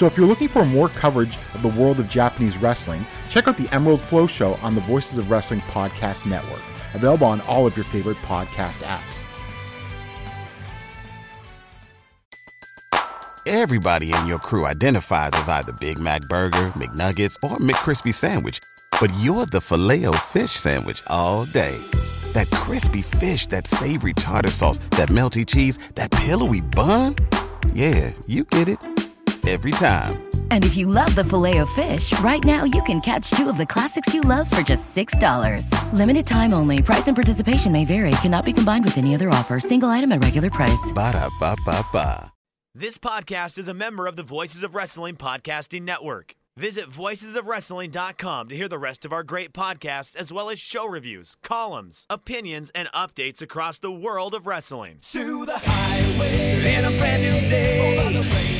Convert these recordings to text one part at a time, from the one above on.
So if you're looking for more coverage of the world of Japanese wrestling, check out the Emerald Flow Show on the Voices of Wrestling Podcast Network, available on all of your favorite podcast apps. Everybody in your crew identifies as either Big Mac Burger, McNuggets, or McCrispy Sandwich, but you're the filet fish Sandwich all day. That crispy fish, that savory tartar sauce, that melty cheese, that pillowy bun. Yeah, you get it every time. And if you love the filet of fish, right now you can catch two of the classics you love for just $6. Limited time only. Price and participation may vary. Cannot be combined with any other offer. Single item at regular price. Ba da ba ba ba. This podcast is a member of the Voices of Wrestling Podcasting Network. Visit voicesofwrestling.com to hear the rest of our great podcasts, as well as show reviews, columns, opinions, and updates across the world of wrestling. to the highway in a brand new day.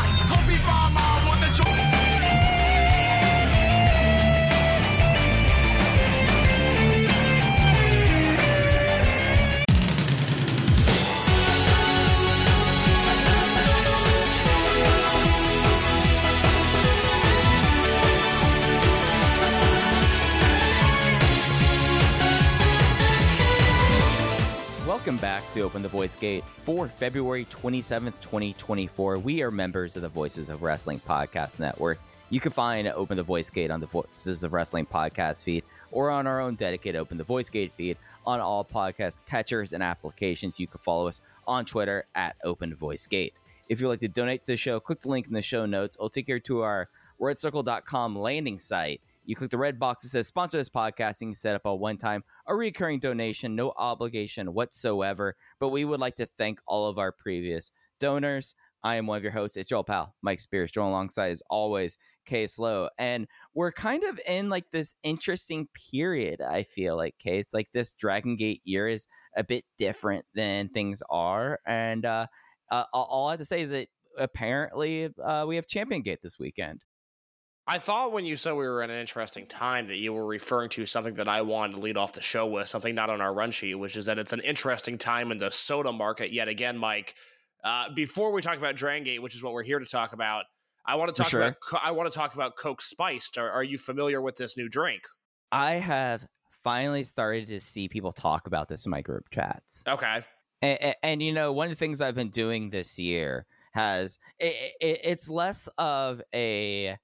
Welcome back to Open the Voice Gate for February 27th, 2024. We are members of the Voices of Wrestling Podcast Network. You can find Open the Voice Gate on the Voices of Wrestling podcast feed or on our own dedicated Open the Voice Gate feed on all podcast catchers and applications. You can follow us on Twitter at Open Voice Gate. If you'd like to donate to the show, click the link in the show notes. It'll take you to our redcircle.com landing site. You click the red box that says sponsor this podcast and you set up a one time a recurring donation, no obligation whatsoever. But we would like to thank all of our previous donors. I am one of your hosts. It's your old pal, Mike Spears, joined alongside as always, Case Low. And we're kind of in like this interesting period, I feel like, Case. Like this Dragon Gate year is a bit different than things are. And uh, uh, all all I have to say is that apparently uh, we have Champion Gate this weekend. I thought when you said we were in an interesting time that you were referring to something that I wanted to lead off the show with, something not on our run sheet, which is that it's an interesting time in the soda market yet again, Mike. Uh, before we talk about Dragon Gate, which is what we're here to talk about, I want to talk sure. about I want to talk about Coke Spiced. Are, are you familiar with this new drink? I have finally started to see people talk about this in my group chats. Okay. And, and, and, you know, one of the things I've been doing this year has it, it, it's less of a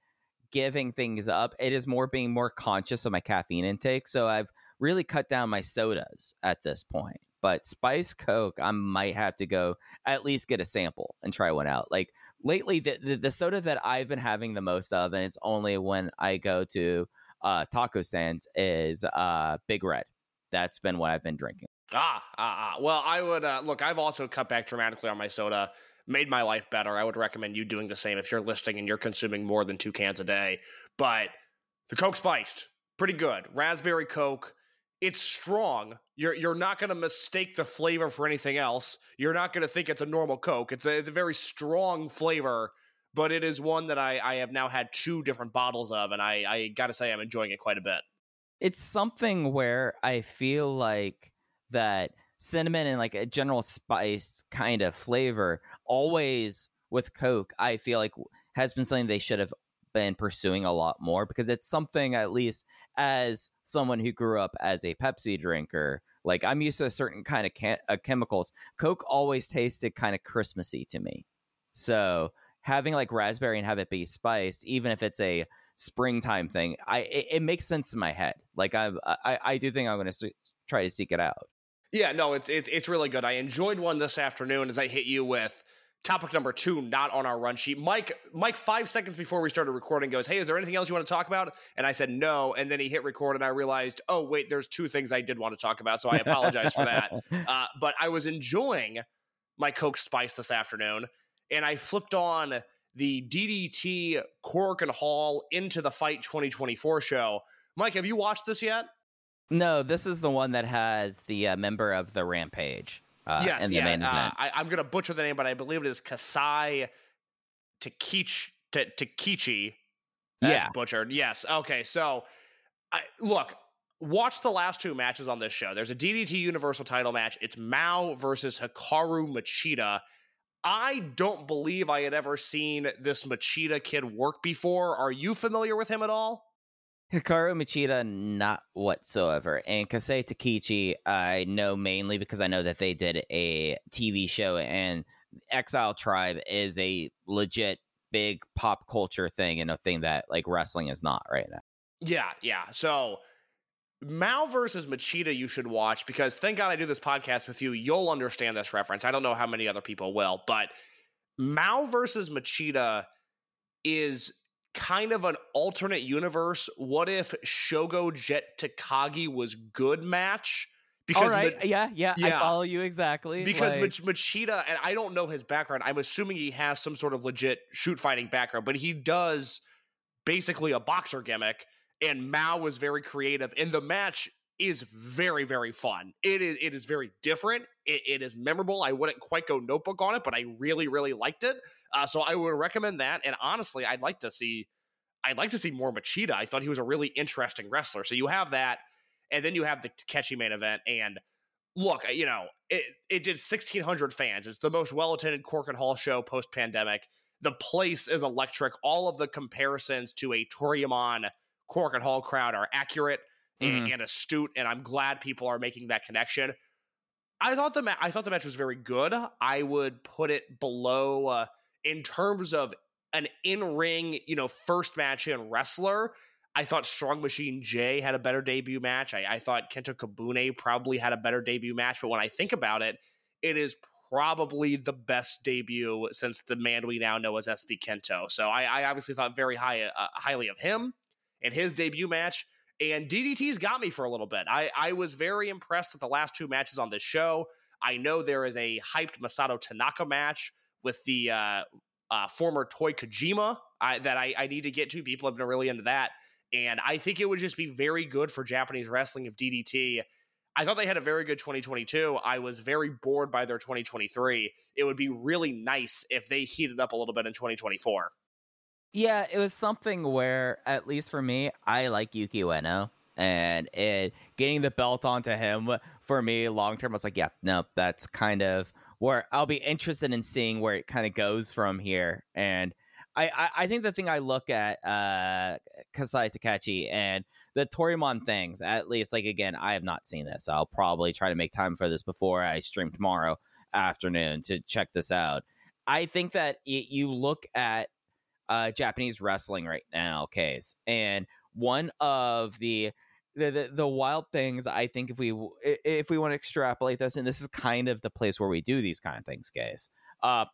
giving things up. It is more being more conscious of my caffeine intake. So I've really cut down my sodas at this point. But Spice Coke, I might have to go at least get a sample and try one out. Like lately, the, the, the soda that I've been having the most of, and it's only when I go to uh, taco stands, is uh, Big Red. That's been what I've been drinking. Ah, ah, ah. Well, I would uh, look. I've also cut back dramatically on my soda, made my life better. I would recommend you doing the same if you're listing and you're consuming more than two cans a day. But the Coke spiced, pretty good. Raspberry Coke. It's strong. You're you're not going to mistake the flavor for anything else. You're not going to think it's a normal Coke. It's a, it's a very strong flavor, but it is one that I, I have now had two different bottles of, and I, I got to say I'm enjoying it quite a bit. it's something where I feel like that cinnamon and like a general spice kind of flavor always with Coke, I feel like has been something they should have been pursuing a lot more because it's something at least as someone who grew up as a Pepsi drinker, like I'm used to a certain kind of ca- uh, chemicals. Coke always tasted kind of Christmassy to me. So having like raspberry and have it be spiced, even if it's a springtime thing. I it, it makes sense in my head. Like I I, I do think I'm going to try to seek it out. Yeah, no, it's it's it's really good. I enjoyed one this afternoon as I hit you with topic number two, not on our run sheet. Mike, Mike, five seconds before we started recording, goes, "Hey, is there anything else you want to talk about?" And I said no, and then he hit record, and I realized, oh wait, there's two things I did want to talk about, so I apologize for that. Uh, but I was enjoying my Coke Spice this afternoon, and I flipped on the DDT Korakuen Hall into the Fight 2024 show. Mike, have you watched this yet? No, this is the one that has the uh, member of the Rampage. Uh, yes, yeah. uh. I, I'm going to butcher the name, but I believe it is Kasai Takich, T- Takichi. That's Yeah. butchered. Yes. Okay. So, I, look, watch the last two matches on this show. There's a DDT Universal title match. It's Mao versus Hikaru Machida. I don't believe I had ever seen this Machida kid work before. Are you familiar with him at all? Hikaru Machida, not whatsoever. And Kasei Takichi, I know mainly because I know that they did a TV show, and Exile Tribe is a legit big pop culture thing and a thing that like wrestling is not right now. Yeah, yeah. So Mao versus Machida, you should watch because thank God I do this podcast with you. You'll understand this reference. I don't know how many other people will, but Mao versus Machida is kind of an alternate universe. What if Shogo Jet Takagi was good match? Because All right, Ma- yeah, yeah, I follow you exactly. because like- Machida, and I don't know his background. I'm assuming he has some sort of legit shoot fighting background, but he does basically a boxer gimmick. And Mao was very creative, In the match is very, very fun. It is, it is very different. It, it is memorable. I wouldn't quite go notebook on it, but I really, really liked it. Uh, so I would recommend that. And honestly, I'd like to see, I'd like to see more Machida. I thought he was a really interesting wrestler. So you have that, and then you have the Takeshi main event, and look, you know, it, it did 1,600 fans. It's the most well attended Korakuen Hall show post pandemic. The place is electric. All of the comparisons to a Toryumon Cork and Hall crowd are accurate and, and astute, and I'm glad people are making that connection. I thought the ma- I thought the match was very good. I would put it below uh, in terms of an in ring, you know, first match in wrestler. I thought Strong Machine J had a better debut match. I, I thought Kento Kabune probably had a better debut match. But when I think about it, it is probably the best debut since the man we now know as SB Kento. So I, I obviously thought very high, uh, highly of him and his debut match. And DDT's got me for a little bit. I, I was very impressed with the last two matches on this show. I know there is a hyped Masato Tanaka match with the uh, uh, former Toi Kojima I, that I, I need to get to. People have been really into that. And I think it would just be very good for Japanese wrestling if DDT. I thought they had a very good 2022. I was very bored by their 2023. It would be really nice if they heated up a little bit in 2024. Yeah, it was something where, at least for me, I like Yuki Ueno, and it getting the belt onto him for me long term. I was like, yeah, no, that's kind of where I'll be interested in seeing where it kind of goes from here. And I, I, I think the thing I look at uh Kasai Takechi and the Toryumon things, at least like again, I have not seen this. I'll probably try to make time for this before I stream tomorrow afternoon to check this out. I think that you look at uh, Japanese wrestling right now, case, and one of the the, the the wild things I think if we if we want to extrapolate this, and this is kind of the place where we do these kind of things, case. Uh,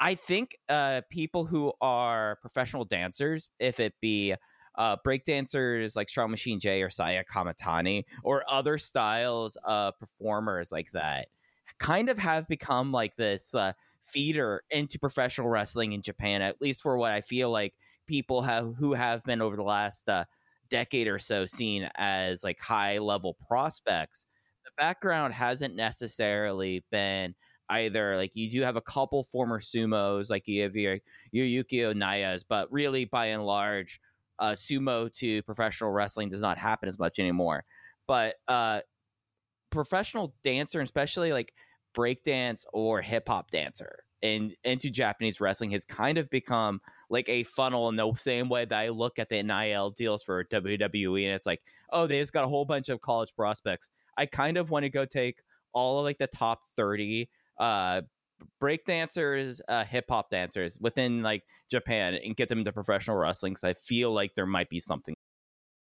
I think uh, people who are professional dancers, if it be uh, break dancers like Strong Machine J or Saya Kamitani or other styles of performers like that, kind of have become like this uh, feeder into professional wrestling in Japan, at least for what I feel like people have who have been over the last uh, decade or so seen as like high level prospects. The background hasn't necessarily been either like you do have a couple former sumos like you have your your Yukio Nayas, but really by and large, uh, sumo to professional wrestling does not happen as much anymore. But uh, professional dancer, especially like breakdance or hip hop dancer in into Japanese wrestling has kind of become like a funnel in the same way that I look at the NIL deals for WWE and it's like, oh, they just got a whole bunch of college prospects. I kind of want to go take all of like the top 30 uh break dancers, uh, hip hop dancers within like Japan and get them into professional wrestling. Because I feel like there might be something.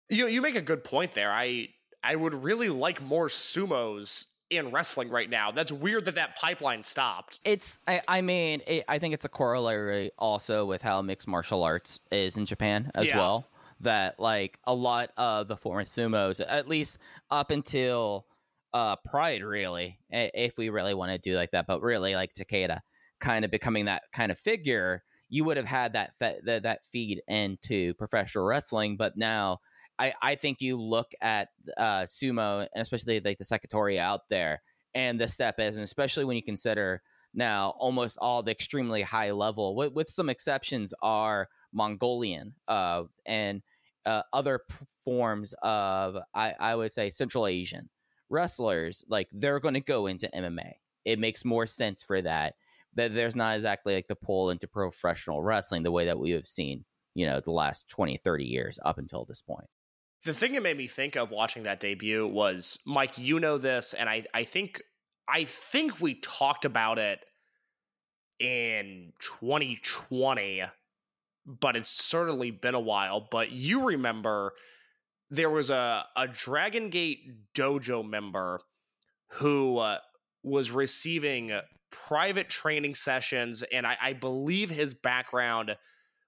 You you make a good point there. I I would really like more sumos in wrestling right now. That's weird that that pipeline stopped. It's I, I mean it, I think it's a corollary also with how mixed martial arts is in Japan as Yeah. well. That like a lot of the former sumos, at least up until uh Pride, really, if we really want to do like that, but really like Takeda kind of becoming that kind of figure, you would have had that fe- that, that feed into professional wrestling. But now, I I think you look at uh sumo and especially like the Sekitori out there and the step is, and especially when you consider now almost all the extremely high level, with, with some exceptions, are Mongolian uh, and uh, other p- forms of, I, I would say, Central Asian wrestlers. Like they're going to go into MMA. It makes more sense for that. That there's not exactly like the pull into professional wrestling the way that we have seen, you know, the last 20, 30 years up until this point. The thing it made me think of watching that debut was Mike, you know this, and I, I think I think we talked about it in 2020, but it's certainly been a while. But you remember there was a, a Dragon Gate dojo member who uh, was receiving private training sessions, and I, I believe his background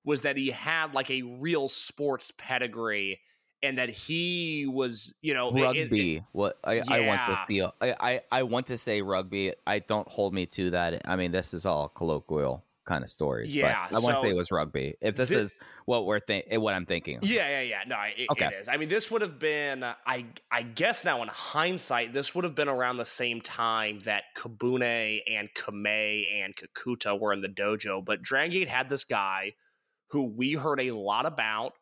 was that he had like a real sports pedigree and that he was, you know, it- it- rugby. what I, I want to feel. I, I I want to say rugby. I don't hold me to that. I mean, this is all colloquial kind of stories. Yeah, but I want to say it was rugby. If this thi- is what we're think, eh, what I'm thinking. of. Yeah, yeah, yeah. No, it, Okay. it is. I mean, this would have been, I, I guess now in hindsight, this would have been around the same time that Kabune and Kamei and Kakuta were in the dojo. But Dragon Gate had this guy who we heard a lot about,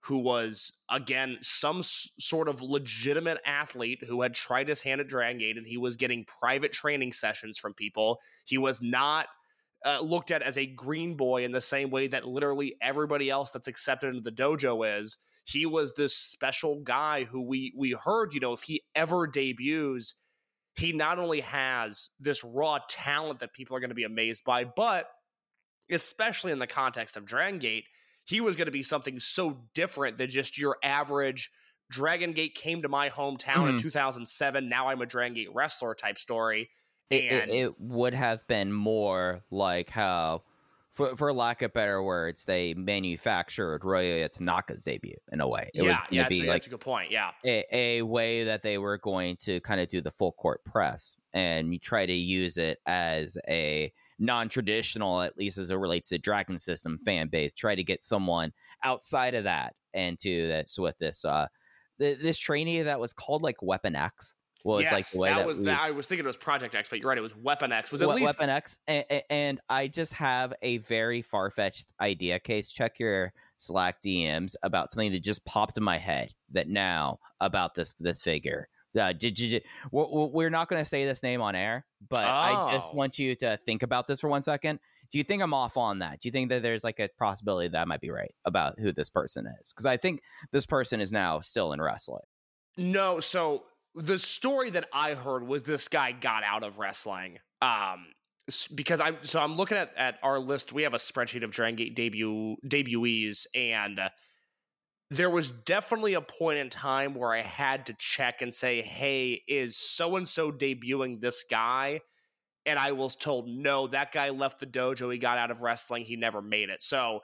who was again some s- sort of legitimate athlete who had tried his hand at Dragon Gate, and he was getting private training sessions from people. He was not uh, looked at as a green boy in the same way that literally everybody else that's accepted into the dojo is. He was this special guy who we we heard, you know, if he ever debuts, he not only has this raw talent that people are going to be amazed by, but especially in the context of Dragon Gate, he was going to be something so different than just your average Dragon Gate came to my hometown in Mhm. 2007. Now I'm a Dragon Gate wrestler type story. It, it, it would have been more like how, for for lack of better words, they manufactured Ryoya Tanaka's debut in a way. It yeah, was yeah, that's, be a, like that's a good point. Yeah. a, a way that they were going to kind of do the full court press and you try to use it as a non-traditional at least as it relates to dragon system fan base try to get someone outside of that into this with this uh th- this trainee that was called like weapon x was yes, like the way that, that, was we- that. I was thinking it was Project X, but you're right. It was Weapon X. Was at we- least Weapon X, and, and I just have a very far fetched idea. Case, check your Slack DMs about something that just popped in my head. That now about this this figure. Uh, we're, not going to say this name on air, but I just Oh. want you to think about this for one second. Do you think I'm off on that? Do you think that there's like a possibility that I might be right about who this person is? Because I think this person is now still in wrestling. No, so the story that I heard was this guy got out of wrestling. Um because I'm so I'm looking at, at our list. We have a spreadsheet of Dragon Gate debut debutees, and uh, there was definitely a point in time where I had to check and say, "Hey, is so and so debuting this guy?" And I was told, "No, that guy left the dojo. He got out of wrestling. He never made it." So,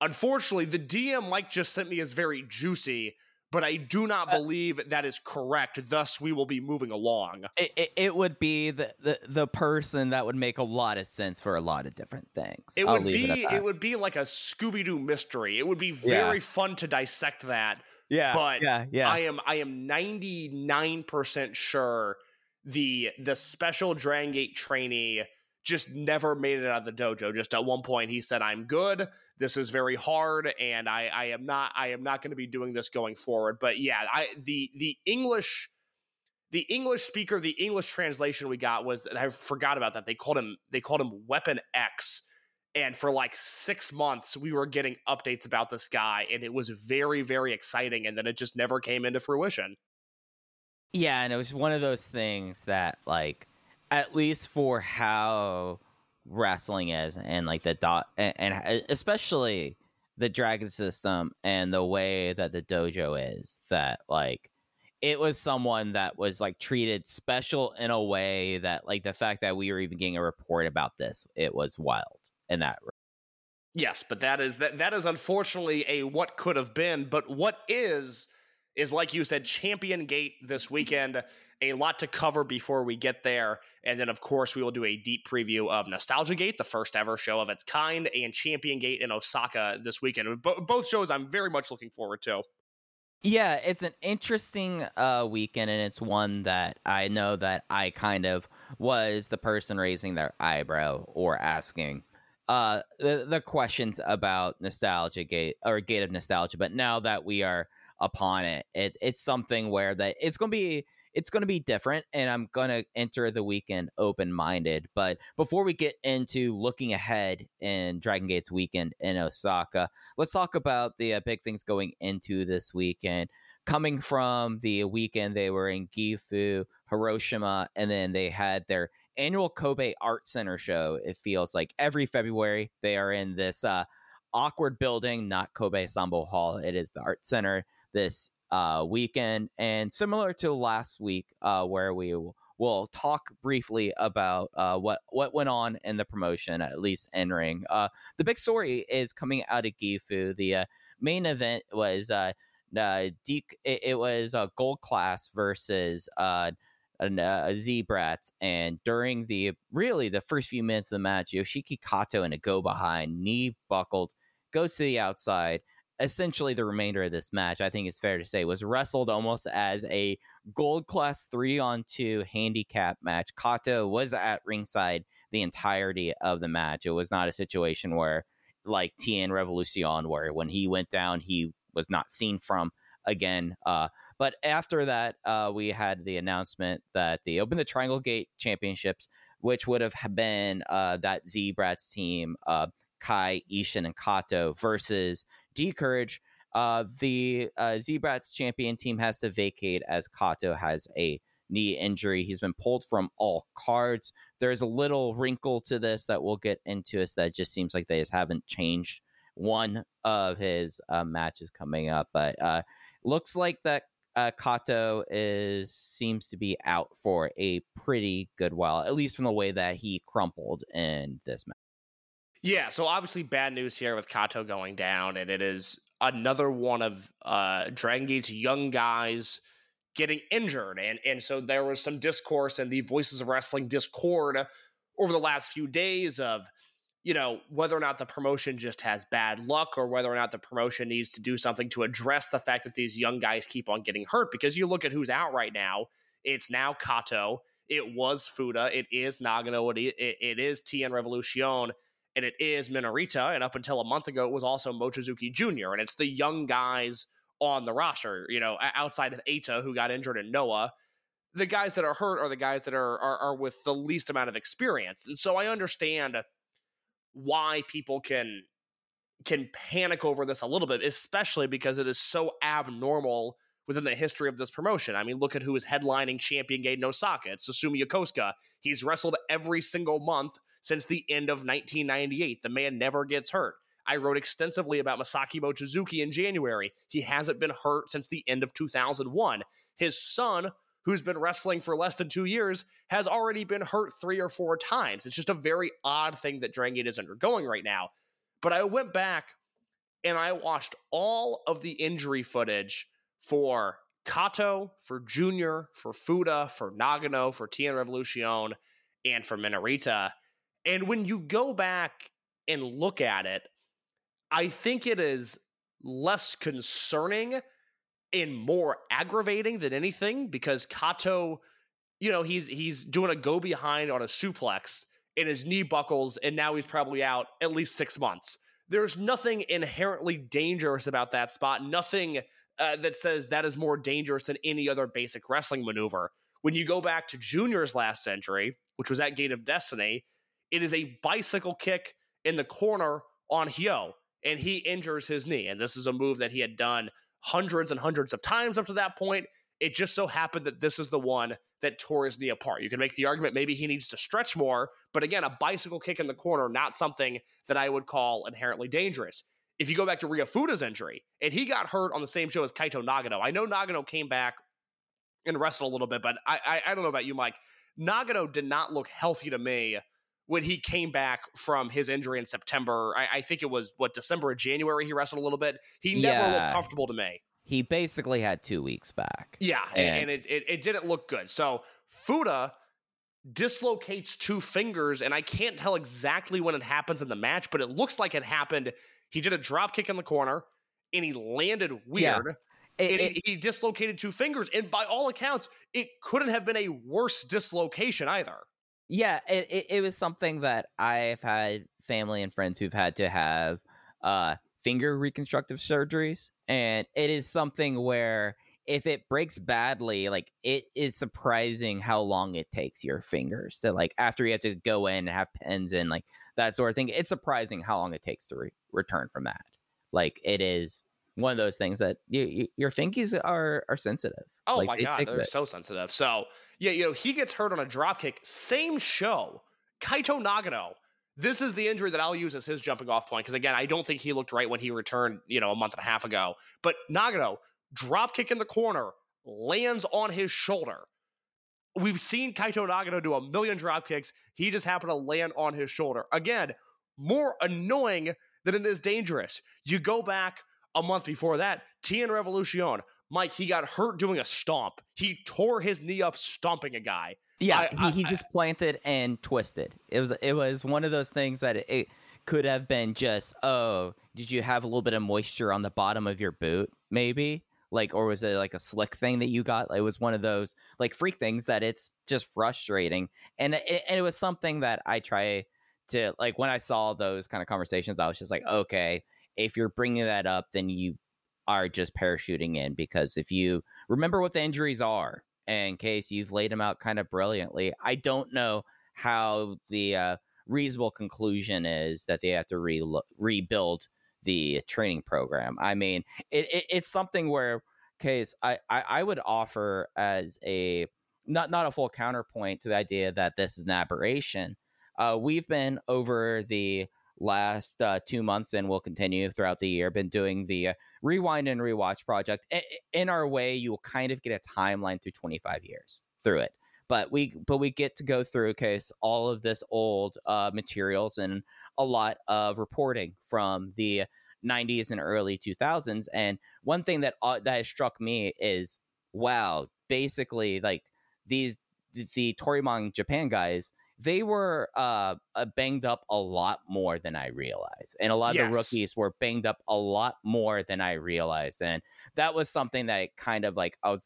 unfortunately, the DM Mike just sent me is very juicy but I do not uh, believe that is correct. Thus, we will be moving along. It, it, it would be the, the the person that would make a lot of sense for a lot of different things. It I'll would be it, it, would be like a Scooby Doo mystery. It would be Yeah. very fun to dissect that. yeah, but yeah, yeah. I am I am ninety nine percent sure the the special Dragon Gate trainee just never made it out of the dojo. Just at one point, he said, "I'm good. This is very hard, and I I am not I am not going to be doing this going forward." But yeah, I the the English. The English speaker, the English translation we got was I forgot about that. They called him they called him Weapon X, and for like six months we were getting updates about this guy, and it was very very exciting. And then it just never came into fruition. Yeah, and it was one of those things that, like, at least for how wrestling is and like the dot and, and uh, especially the dragon system and the way that the dojo is that like it was someone that was like treated special in a way that like the fact that we were even getting a report about this it was wild in that Yes, but that is that that is unfortunately a what could have been, but what is is like you said Champion Gate this weekend. A lot to cover before we get there, and then of course we will do a deep preview of Nostalgia Gate, the first ever show of its kind, and Champion Gate in Osaka this weekend. Bo- both shows I'm very much looking forward to. Yeah, it's an interesting uh, weekend, and it's one that I know that I kind of was the person raising their eyebrow or asking uh, the the questions about nostalgia gate or gate of nostalgia. But now that we are upon it, it it's something where that it's going to be it's going to be different and i'm going to enter the weekend open minded but before we get into looking ahead in dragon gate's weekend in osaka let's talk about the uh, big things going into this weekend. Coming from the weekend they were in gifu hiroshima and then they had their annual kobe art center show it feels like every february. They are in this uh, awkward building not kobe sambo hall. It is the art center this uh, weekend. And similar to last week, uh, where we w- will talk briefly about uh, what what went on in the promotion, at least in ring. Uh, the big story is coming out of Gifu. The uh, main event was uh, uh, Deke, it, it was a gold class versus uh, an, uh, and during the really the first few minutes of the match, Yoshiki Kato in a go behind, knee buckled, goes to the outside essentially the remainder of this match, I think it's fair to say, was wrestled almost as a gold class three on two handicap match. Kato was at ringside the entirety of the match. It was not a situation where, like Tien Revolucion, where when he went down, he was not seen from again. Uh, but after that, uh, we had the announcement that they opened the Triangle Gate Championships, which would have been uh, that Z Brats team, uh, Kai, Ishin, and Kato versus D'courage. Uh, the uh, Z-Brats champion team has to vacate as Kato has a knee injury. He's been pulled from all cards. There's a little wrinkle to this that we'll get into us that just seems like they just haven't changed one of his uh, matches coming up. But uh, looks like that uh, Kato is seems to be out for a pretty good while, at least from the way that he crumpled in this match. Yeah, so obviously bad news here with Kato going down, and it is another one of uh, Dragon Gate's young guys getting injured, and and so there was some discourse in the Voices of Wrestling Discord over the last few days of you know whether or not the promotion just has bad luck or whether or not the promotion needs to do something to address the fact that these young guys keep on getting hurt because you look at who's out right now it's now kato it was fuda it is nagano it, it, it is tien revolucion and it is Minorita. And up until a month ago, it was also Mochizuki Jr. And it's the young guys on the roster, you know, outside of Eita, who got injured in Noah. The guys that are hurt are the guys that are, are, are with the least amount of experience. And so I understand why people can can panic over this a little bit, especially because it is so abnormal within the history of this promotion. I mean, look at who is headlining Champion Gate in Osaka. It's Susumu Yokosuka. He's wrestled every single month since the end of 1998. The man never gets hurt. I wrote extensively about Masaki Mochizuki in January. He hasn't been hurt since the end of 2001. His son, who's been wrestling for less than two years, has already been hurt three or four times. It's just a very odd thing that Dragon Gate is undergoing right now. But I went back and I watched all of the injury footage for Kato, for Junior, for Fuda, for Nagano, for Tien Revolucion, and for Minorita. And when you go back and look at it, I think it is less concerning and more aggravating than anything because Kato, you know, he's he's doing a go behind on a suplex and his knee buckles, and now he's probably out at least six months. There's nothing inherently dangerous about that spot. Nothing uh, that says that is more dangerous than any other basic wrestling maneuver. When you go back to Junior's last century, which was at Gate of Destiny, it is a bicycle kick in the corner on Hyo, and he injures his knee. And this is a move that he had done hundreds and hundreds of times up to that point. It just so happened that this is the one that tore his knee apart. You can make the argument maybe he needs to stretch more, but again, a bicycle kick in the corner, not something that I would call inherently dangerous. If you go back to Ryofuda's injury, and he got hurt on the same show as Kaito Nagano, I know Nagano came back and wrestled a little bit, but I, I, I don't know about you, Mike. Nagano did not look healthy to me when he came back from his injury in September. I, I think it was what December or January he wrestled a little bit. He never Yeah. looked comfortable to me. He basically had two weeks back. Yeah, and, And- and it, it, it didn't look good. So Fuda dislocates two fingers, and I can't tell exactly when it happens in the match, but it looks like it happened. He did a drop kick in the corner, and he landed Yeah. weird. It- and it- he, he dislocated two fingers, and by all accounts, it couldn't have been a worse dislocation either. Yeah, it, it, it was something that I've had family and friends who've had to have uh, finger reconstructive surgeries. And it is something where if it breaks badly, like it is surprising how long it takes your fingers to like after you have to go in and have pins and like that sort of thing. It's surprising how long it takes to re- return from that. Like it is one of those things that you, you, your fingies are are sensitive. Oh Like, my god, they're it. so sensitive. So yeah, you know, he gets hurt on a drop kick. Same show. Kaito Nagano. This is the injury that I'll use as his jumping off point because again, I don't think he looked right when he returned, you know, a month and a half ago. But Nagano, drop kick in the corner, lands on his shoulder. We've seen Kaito Nagano do a million drop kicks. He just happened to land on his shoulder. Again, more annoying than it is dangerous. You go back a month before that, Tien Revolution. Mike, he got hurt doing a stomp. He tore his knee up stomping a guy. Yeah, I- I- he, he I- just planted and twisted. It was it was one of those things that it, it could have been just oh, did you have a little bit of moisture on the bottom of your boot, maybe? Like, or was it like a slick thing that you got? It was one of those like freak things that it's just frustrating, and it, and it was something that I try to like when I saw those kind of conversations, I was just like, okay, if you're bringing that up, then you are just parachuting in because if you remember what the injuries are in case you've laid them out kind of brilliantly. I don't know how the uh, reasonable conclusion is that they have to re- rebuild the training program. I mean, it, it, it's something where, case I, I I would offer as a not not a full counterpoint to the idea that this is an aberration. Uh, we've been over the last uh, two months and will continue throughout the year been doing the uh, rewind and rewatch project I- in our way you will kind of get a timeline through 25 years through it but we but we get to go through case all of this old uh, materials and a lot of reporting from the 90s and early 2000s and one thing that uh, that has struck me is wow basically like these the Toryumon Japan guys they were uh, uh, banged up a lot more than I realized, and a lot of Yes. the rookies were banged up a lot more than I realized, and that was something that kind of like I was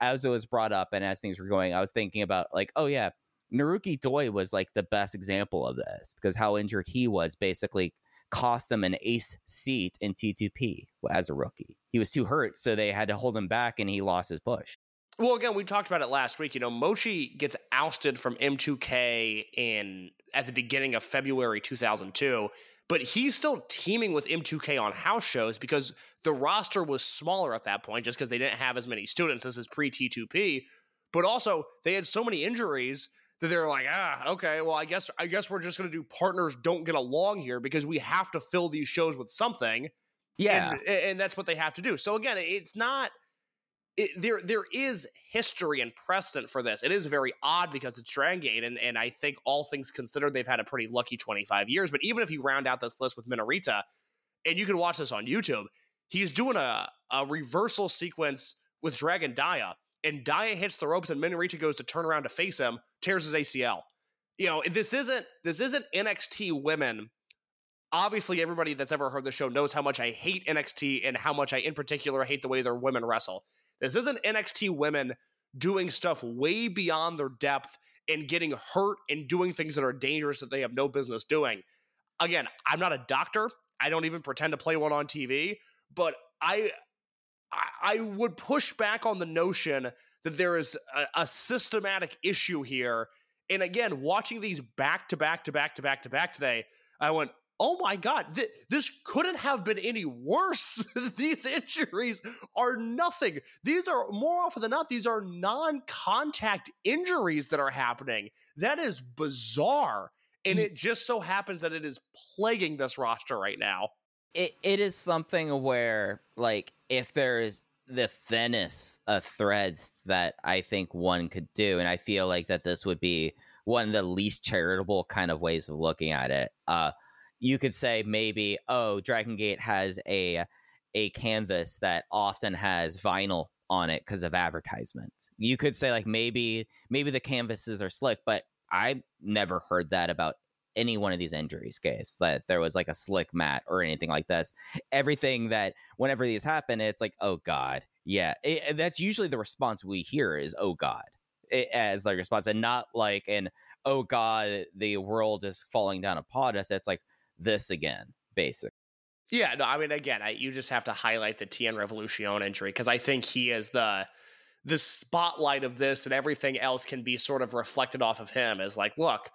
as it was brought up and as things were going, I was thinking about like, oh yeah, Naruki Doi was like the best example of this because how injured he was basically cost them an ace seat in T2P as a rookie. He was too hurt, so they had to hold him back, and he lost his push. Well, again, we talked about it last week. You know, Mochi gets ousted from M2K in at the beginning of February 2002, but he's still teaming with M2K on house shows because the roster was smaller at that point, just because they didn't have as many students. This is pre T2P, but also they had so many injuries that they're like, ah, okay, well, I guess I guess we're just gonna do partners don't get along here because we have to fill these shows with something Yeah, and, and that's what they have to do. So again, it's not it, there. There is history and precedent for this. It is very odd because it's Dragon Gate, and and I think all things considered, they've had a pretty lucky twenty five years. But even if you round out this list with Minorita, and you can watch this on YouTube, he's doing a a reversal sequence with Dragon Dia, and Dia hits the ropes, and Minorita goes to turn around to face him, tears his ACL. You know, this isn't this isn't NXT women obviously everybody that's ever heard the show knows how much I hate NXT and how much I in particular hate the way their women wrestle. This isn't NXT women doing stuff way beyond their depth and getting hurt and doing things that are dangerous that they have no business doing. Again, I'm not a doctor. I don't even pretend to play one on TV, but I I, I would push back on the notion that there is a, a systematic issue here. And again, watching these back to back to back to back to back today, I went, oh my god, th- this couldn't have been any worse. these injuries are nothing. These are more often than not, these are non-contact injuries that are happening. That is bizarre. And it just so happens that it is plaguing this roster right now. It it is something where like if there is the thinnest of threads that I think one could do, and I feel like that this would be one of the least charitable kind of ways of looking at it. Uh, you could say maybe, oh, Dragon Gate has a a canvas that often has vinyl on it because of advertisements. You could say like maybe maybe the canvases are slick, but I never heard that about any one of these injuries case that there was like a slick mat or anything like this. Everything that whenever these happen, it's like, oh god, yeah. It, that's usually the response we hear is, oh god, it, as like response, and not like an oh god, the world is falling down upon us. It's like this again, basic. Yeah, no, I mean, again, I, you just have to highlight the Tien Revolution injury because I think he is the the spotlight of this, and everything else can be sort of reflected off of him. As like, look,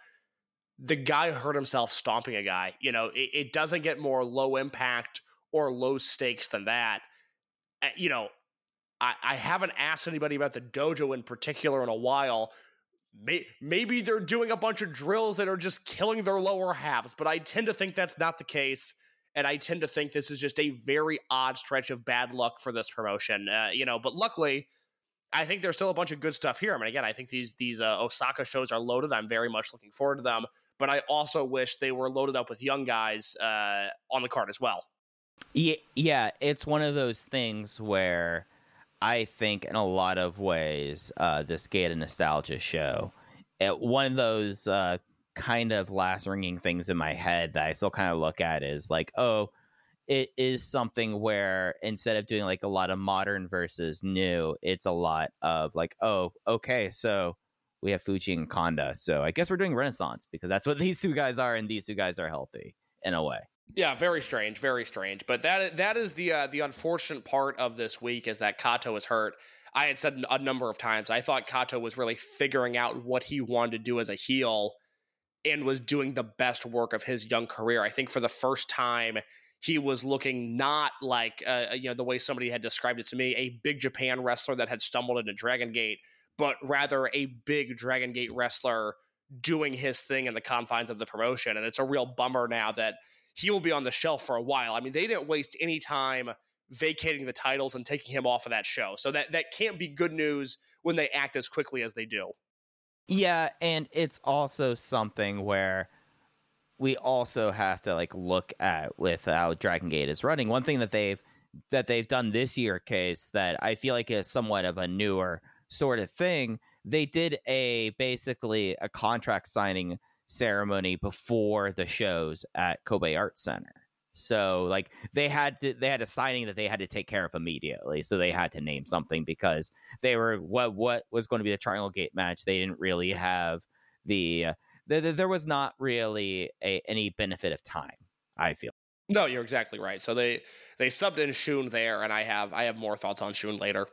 the guy hurt himself stomping a guy. You know, it, it doesn't get more low impact or low stakes than that. Uh, you know, I, I haven't asked anybody about the dojo in particular in a while. May, maybe they're doing a bunch of drills that are just killing their lower halves, but I tend to think that's not the case. And I tend to think this is just a very odd stretch of bad luck for this promotion. Uh, you know, but luckily, I think there's still a bunch of good stuff here. I mean, again, I think these these uh, Osaka shows are loaded. I'm very much looking forward to them. But I also wish they were loaded up with young guys uh, on the card as well. Yeah, yeah, it's one of those things where I think, in a lot of ways, uh, this Gate of Nostalgia show, it, one of those uh, kind of last ringing things in my head that I still kind of look at is like, oh, it is something where instead of doing like a lot of modern versus new, it's a lot of like, oh, okay, so we have Fuji and Kanda. So I guess we're doing Renaissance because that's what these two guys are, and these two guys are healthy in a way. Yeah, very strange, very strange. But that that is the uh, the unfortunate part of this week is that Kato is hurt. I had said a number of times I thought Kato was really figuring out what he wanted to do as a heel and was doing the best work of his young career. I think for the first time he was looking not like uh, you know the way somebody had described it to me, a big Japan wrestler that had stumbled into Dragon Gate, but rather a big Dragon Gate wrestler doing his thing in the confines of the promotion. And it's a real bummer now that he will be on the shelf for a while. I mean, they didn't waste any time vacating the titles and taking him off of that show. So that that can't be good news when they act as quickly as they do. Yeah, and it's also something where we also have to like look at with how Dragon Gate is running. One thing that they've that they've done this year case that I feel like is somewhat of a newer sort of thing. They did a basically a contract signing ceremony before the shows at Kobe Art Center. So like they had to they had a signing that they had to take care of immediately. So they had to name something because they were what what was going to be the Triangle Gate match. They didn't really have the, uh, the, the there was not really a, any benefit of time. I feel. No, you're exactly right. So they they subbed in Shun there, and I have I have more thoughts on Shun later.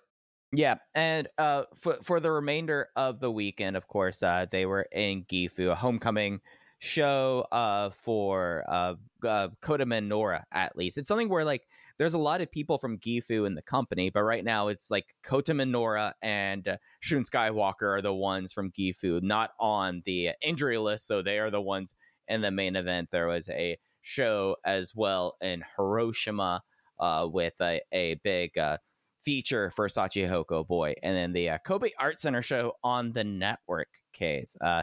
Yeah, and uh, for for the remainder of the weekend, of course, uh, they were in Gifu, a homecoming show uh, for uh, uh, Minoura, at least. It's something where like there's a lot of people from Gifu in the company, but right now it's like Kota Minoura and uh, Shun Skywalker are the ones from Gifu, not on the injury list, so they are the ones in the main event. There was a show as well in Hiroshima uh, with a, a big uh, feature for Shachihoko Boy, and then the uh, Kobe Art Center show on the network case. Uh,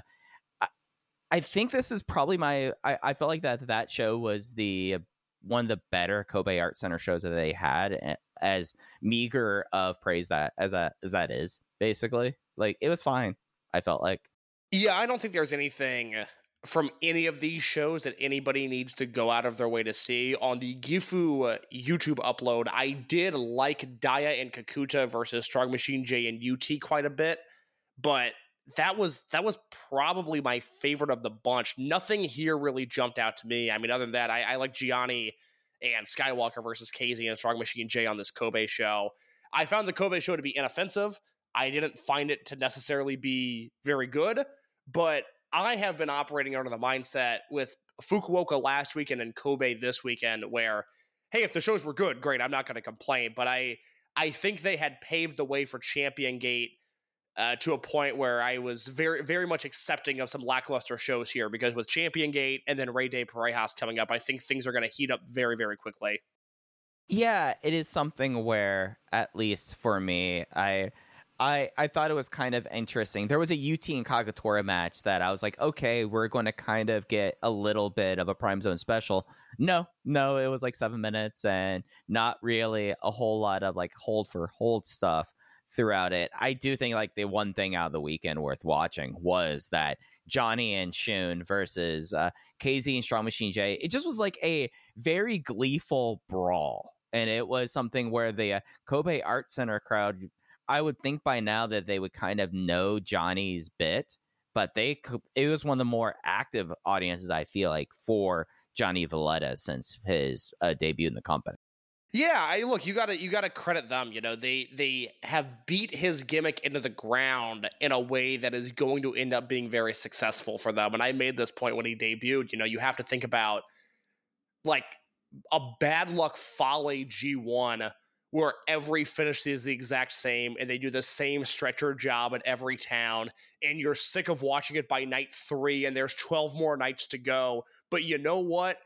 I, think this is probably my. I, I felt like that that show was the one of the better Kobe Art Center shows that they had. As meager of praise that as a as that is, basically, like it was fine. I felt like. Yeah, I don't think there's anything from any of these shows that anybody needs to go out of their way to see. On the Gifu uh, YouTube upload, I did like Dia and Kakuta versus Strong Machine J and UT quite a bit, but that was that was probably my favorite of the bunch. Nothing here really jumped out to me. I mean, other than that, I, I like Gianni and Skywalker versus KZ and Strong Machine J on this Kobe show. I found the Kobe show to be inoffensive. I didn't find it to necessarily be very good, but I have been operating under the mindset with Fukuoka last weekend and Kobe this weekend, where hey, if the shows were good, great, I'm not going to complain. But I I think they had paved the way for Champion Gate uh, to a point where I was very, very much accepting of some lackluster shows here because with Champion Gate and then Rey de Parejas coming up, I think things are going to heat up very, very quickly. Yeah, it is something where, at least for me, I. I, I thought it was kind of interesting. There was a UT and Kagetora match that I was like, okay, we're going to kind of get a little bit of a Prime Zone special. No, no, it was like seven minutes and not really a whole lot of like hold for hold stuff throughout it. I do think like the one thing out of the weekend worth watching was that Gianni and Shun versus uh, KZ and Strong Machine J. It just was like a very gleeful brawl. And it was something where the uh, Kobe Art Center crowd, I would think by now that they would kind of know Johnny's bit, but they it was one of the more active audiences I feel like for Johnny Valletta since his uh, debut in the company. Yeah, I look, you gotta you gotta credit them. You know, they they have beat his gimmick into the ground in a way that is going to end up being very successful for them. And I made this point when he debuted. You know, you have to think about like a bad luck Fale G1 where every finish is the exact same and they do the same stretcher job at every town and you're sick of watching it by night 3 and there's 12 more nights to go. But you know what?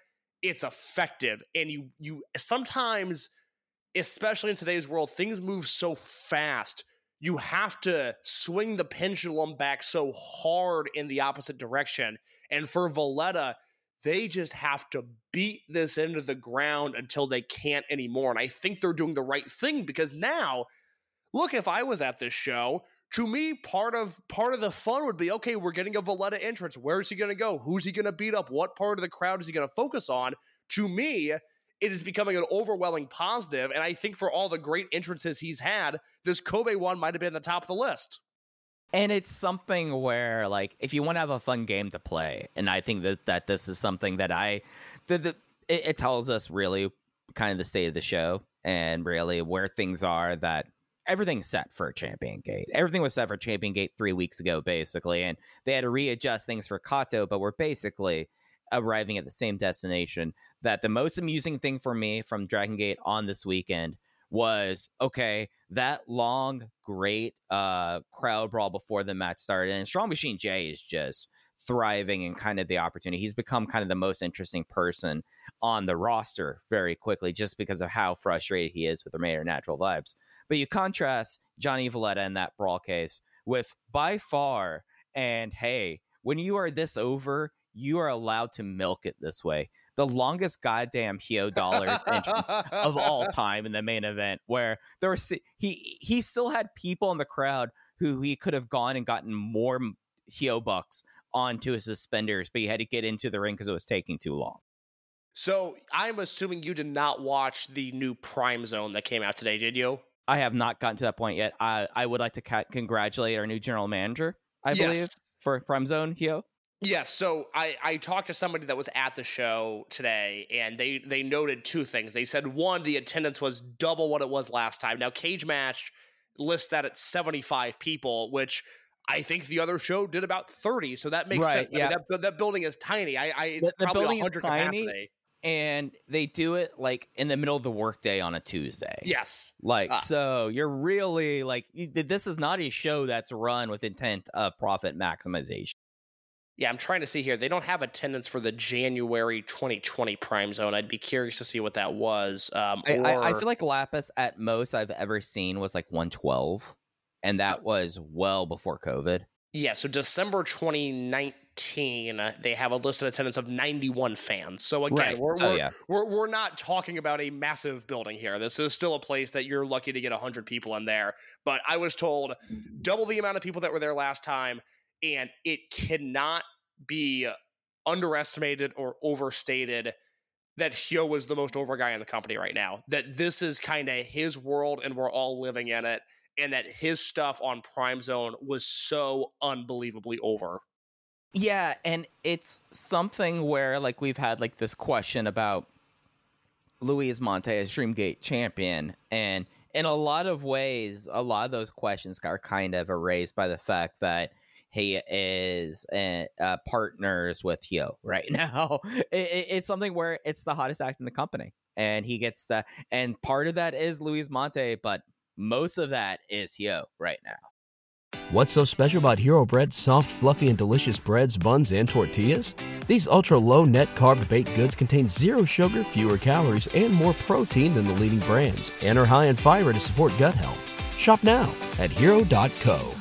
It's effective and you you sometimes especially in today's world things move so fast. You have to swing the pendulum back so hard in the opposite direction. And for Valletta they just have to beat this into the ground until they can't anymore and I think they're doing the right thing because now look if I was at this show to me, part of part of the fun would be okay. We're getting a Valletta entrance. Where's he going to go? Who's he going to beat up? What part of the crowd is he going to focus on? To me, it is becoming an overwhelming positive, and I think for all the great entrances he's had, this Kobe one might have been the top of the list. And it's something where, like, if you want to have a fun game to play, and I think that that this is something that I, the, the it, it tells us really kind of the state of the show and really where things are that everything's set for Champion Gate. Everything was set for Champion Gate three weeks ago, basically, and they had to readjust things for Kato, but we're basically arriving at the same destination. That the most amusing thing for me from Dragon Gate on this weekend was okay, that long, great uh crowd brawl before the match started, and Strong Machine J is just thriving and kind of the opportunity. He's become kind of the most interesting person on the roster very quickly just because of how frustrated he is with the Mayor Natural Vibes. But you contrast Johnny Valletta in that brawl case with by far, and hey, when you are this over, you are allowed to milk it this way. The longest goddamn Hyo dollar entrance of all time in the main event, where there was he he still had people in the crowd who he could have gone and gotten more Hyo bucks onto his suspenders, but he had to get into the ring because it was taking too long. So I'm assuming you did not watch the new Prime Zone that came out today, did you? I have not gotten to that point yet. I I would like to ca- congratulate our new general manager. I Yes. believe for Prime Zone, Hyo. Yes, so I, I talked to somebody that was at the show today, and they they noted two things. They said one, the attendance was double what it was last time. Now, Cage Match lists that at seventy five people, which I think the other show did about thirty. So that makes Right, sense. I mean, yeah. that, that building is tiny. I, I it's The- the probably building is hundred tiny. capacity. And they do it like in the middle of the workday on a Tuesday. Yes, Like Ah. so, you're really like this is not a show that's run with intent of profit maximization. Yeah. I'm trying to see here. They don't have attendance for the January 2020 Prime Zone. I'd be curious to see what that was. Um, I, I, I feel like Lapis at most I've ever seen was like 112, and that was well before COVID. Yeah, so December 2019, uh, they have a listed attendance of 91 fans. So again, Right, we're, so we're, yeah. we're we're not talking about a massive building here. This is still a place that you're lucky to get 100 people in there. But I was told double the amount of people that were there last time, and it cannot be underestimated or overstated that Hyo was the most over guy in the company right now. That this is kind of his world and we're all living in it. And that his stuff on Prime Zone was so unbelievably over. Yeah, and it's something where like we've had like this question about Luis Mante as Dreamgate champion, and in a lot of ways, a lot of those questions are kind of erased by the fact that he is uh, uh, partners with Hyo right now. It, it, it's something where it's the hottest act in the company, and he gets the and part of that is Luis Mante, but most of that is Hyo right now. What's so special about Hero Bread's soft, fluffy, and delicious breads, buns, and tortillas? These ultra low net carb baked goods contain zero sugar, fewer calories, and more protein than the leading brands, and are high in fiber to support gut health. Shop now at hero.co.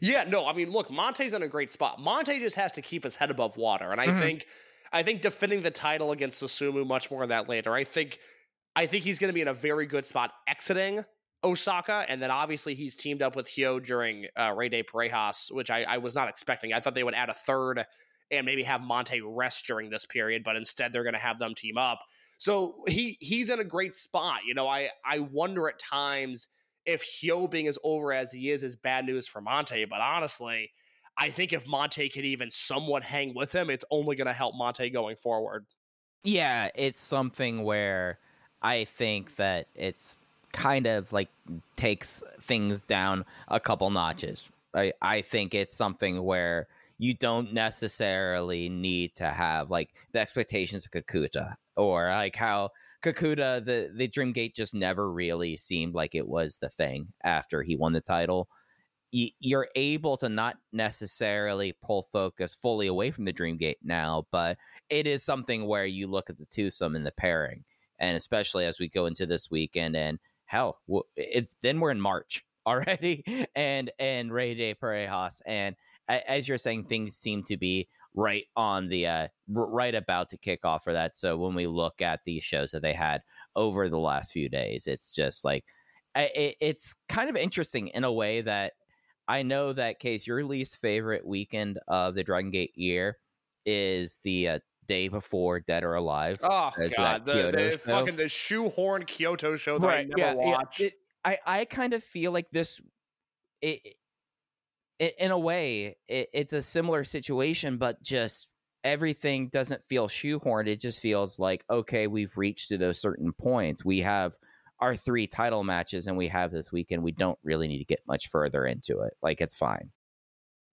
Yeah, no, I mean, look, Mante's in a great spot. Mante just has to keep his head above water, and I Mhm. think, I think defending the title against Susumu, much more of that later. I think, I think he's going to be in a very good spot exiting Osaka, and then obviously he's teamed up with Hyo during uh, Rey de Parejas, which I, I was not expecting. I thought they would add a third and maybe have Mante rest during this period, but instead they're going to have them team up. So he he's in a great spot. You know, I I wonder at times if Hyo being as over as he is is bad news for Mante, but honestly, I think if Mante can even somewhat hang with him, it's only going to help Mante going forward. Yeah, it's something where I think that it's kind of like takes things down a couple notches. I, I think it's something where you don't necessarily need to have like the expectations of Kakuta or like how Kakuta the the Dreamgate just never really seemed like it was the thing after he won the title. Y- You're able to not necessarily pull focus fully away from the Dreamgate now, but it is something where you look at the twosome and the pairing, and especially as we go into this weekend, and hell, it's then we're in March already, and and Rey de Parejas, and as you're saying, things seem to be right on the uh right about to kick off for that. So when we look at these shows that they had over the last few days, it's just like it, it's kind of interesting in a way that I know that case your least favorite weekend of the Dragon Gate year is the uh, day before Dead or Alive. Oh god, the, the fucking the shoehorn Kyoto show that I never watched. it- I I kind of feel like this. It, it in a way, it, it's a similar situation, but just everything doesn't feel shoehorned. It just feels like okay, we've reached to those certain points. We have our three title matches, and we have this weekend. We don't really need to get much further into it. Like it's fine.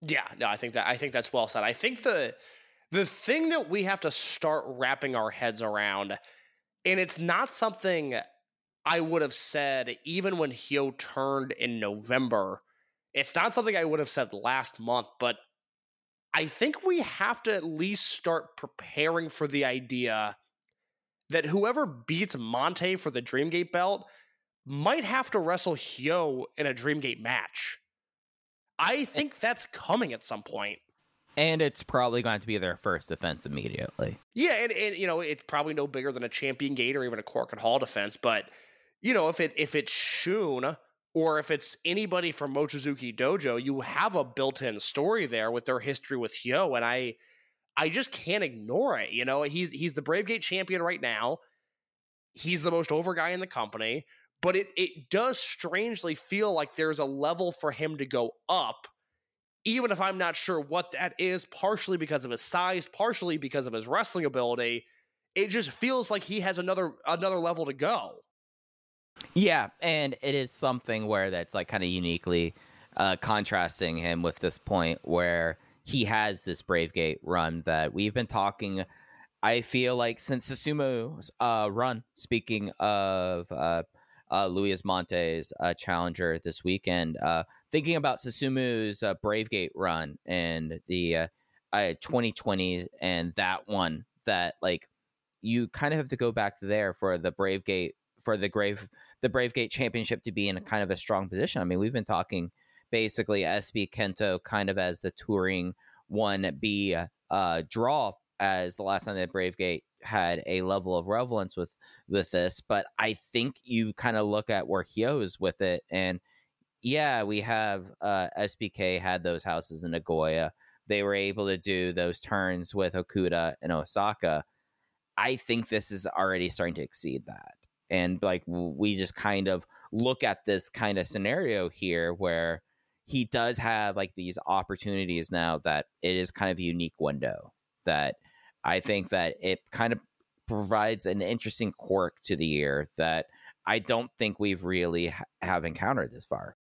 Yeah, no, I think that I think that's well said. I think the the thing that we have to start wrapping our heads around, and it's not something I would have said even when Hyo turned in November. It's not something I would have said last month, but I think we have to at least start preparing for the idea that whoever beats Mante for the Dreamgate belt might have to wrestle Hyo in a Dreamgate match. I eh. think that's coming at some point. And it's probably going to be their first defense immediately. Yeah, and, and you know, it's probably no bigger than a champion gate or even a Korakuen Hall defense, but you know, if it if it's Shun or if it's anybody from Mochizuki Dojo, you have a built-in story there with their history with Hyo, and I I just can't ignore it. You know, he's he's the Brave Gate champion right now. He's the most over guy in the company, but it it does strangely feel like there's a level for him to go up even if I'm not sure what that is, partially because of his size, partially because of his wrestling ability, it just feels like he has another another level to go. Yeah, and it is something where that's like kind of uniquely uh, contrasting him with this point where he has this Brave Gate run that we've been talking. I feel like since Susumu's uh, run. Speaking of uh, uh, Luis Mante's uh, challenger this weekend, uh, thinking about Susumu's uh, Brave Gate run and the uh, uh, 2020s and that one that like you kind of have to go back there for the Brave Gate for the grave the Brave Gate Championship to be in a kind of a strong position. I mean, we've been talking basically SB Kento kind of as the touring one B uh, draw as the last time that Brave Gate had a level of relevance with with this, but I think you kind of look at where Hyo is with it, and yeah, we have uh, SBK had those houses in Nagoya. They were able to do those turns with Okuda and Osaka. I think this is already starting to exceed that. And like we just kind of look at this kind of scenario here where he does have like these opportunities now that it is kind of a unique window that I think that it kind of provides an interesting quirk to the year that I don't think we've really ha- have encountered this far.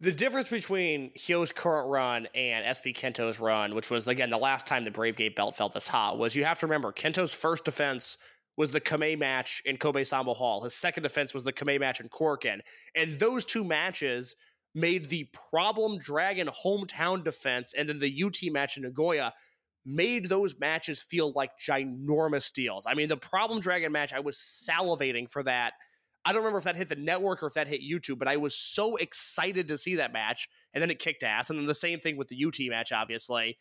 The difference between Hyo's current run and SB Kento's run, which was again the last time the Brave Gate belt felt this hot, was you have to remember Kento's first defense was the Kamei match in Kobe Sanbo Hall. His second defense was the Kamei match in Korakuen. And those two matches made the problem Dragon hometown defense and then the UT match in Nagoya made those matches feel like ginormous deals. I mean, the problem Dragon match, I was salivating for that. I don't remember if that hit the network or if that hit YouTube, but I was so excited to see that match. And then it kicked ass. And then the same thing with the UT match, obviously.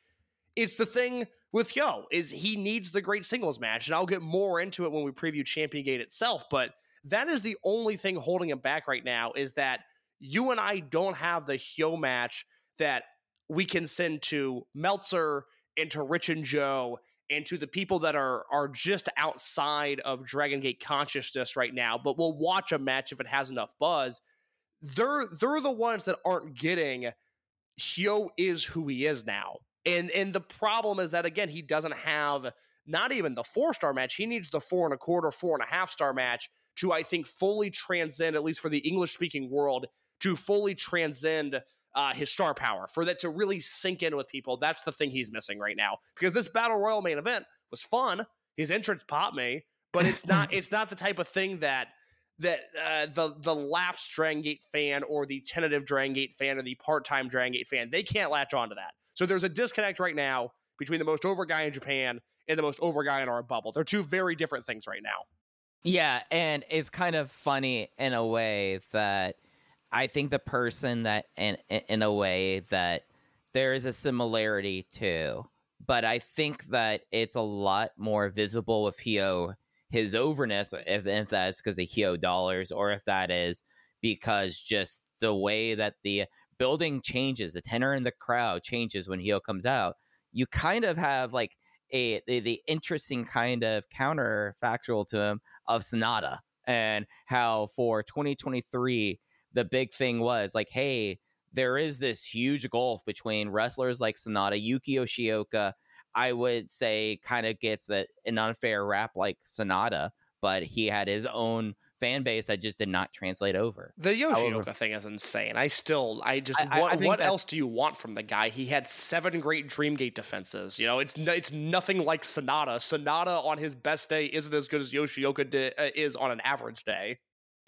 It's the thing with Hyo is he needs the great singles match, and I'll get more into it when we preview Champion Gate itself. But that is the only thing holding him back right now is that you and I don't have the Hyo match that we can send to Meltzer and to Rich and Joe and to the people that are are just outside of Dragon Gate consciousness right now, but we'll watch a match if it has enough buzz. They're they're the ones that aren't getting Hyo is who he is now. And and the problem is that again, he doesn't have not even the four star match. He needs the four and a quarter, four and a half star match to, I think, fully transcend, at least for the English speaking world, to fully transcend uh, his star power, for that to really sink in with people. That's the thing he's missing right now. Because this Battle Royal main event was fun. His entrance popped me, but it's not it's not the type of thing that that uh, the the lapsed Dragon Gate fan or the tentative Dragon Gate fan or the part time Dragon Gate fan they can't latch onto that. So there's a disconnect right now between the most over guy in Japan and the most over guy in our bubble. They're two very different things right now. Yeah, and it's kind of funny in a way that I think the person that in in a way that there is a similarity to, but I think that it's a lot more visible with Hyo his overness, if, if that is because of Hyo dollars or if that is because just the way that the building changes, the tenor in the crowd changes when heel comes out. You kind of have like a the, the interesting kind of counterfactual to him of Sanada and how for 2023 the big thing was like, hey, there is this huge gulf between wrestlers like Sanada, Yuki Yoshioka. I would say kind of gets that an unfair rap like Sanada, but he had his own fan base that just did not translate over. The Yoshioka However, thing is insane. I still, I just, I, what, I what else do you want from the guy? He had seven great Dreamgate defenses. You know, it's it's nothing like Sanada. Sanada on his best day isn't as good as Yoshioka di- uh, is on an average day.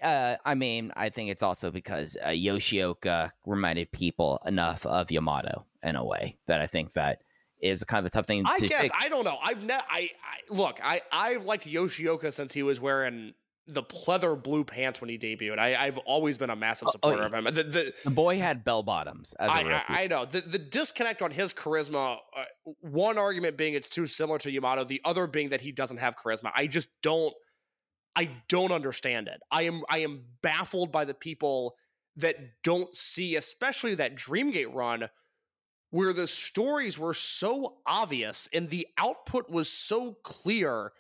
Uh, I mean, I think it's also because uh, Yoshioka reminded people enough of Yamato in a way that I think that is kind of a tough thing. I to guess I don't know. I've ne- I, I look. I I've liked Yoshioka since he was wearing the pleather blue pants when he debuted. I, have always been a massive supporter oh, oh, of him. The, the, the, boy had bell bottoms. As I, I, I, know the the disconnect on his charisma. Uh, one argument being it's too similar to Yamato. The other being that he doesn't have charisma. I just don't. I don't understand it. I am I am baffled by the people that don't see, especially that Dreamgate run, where the stories were so obvious and the output was so clear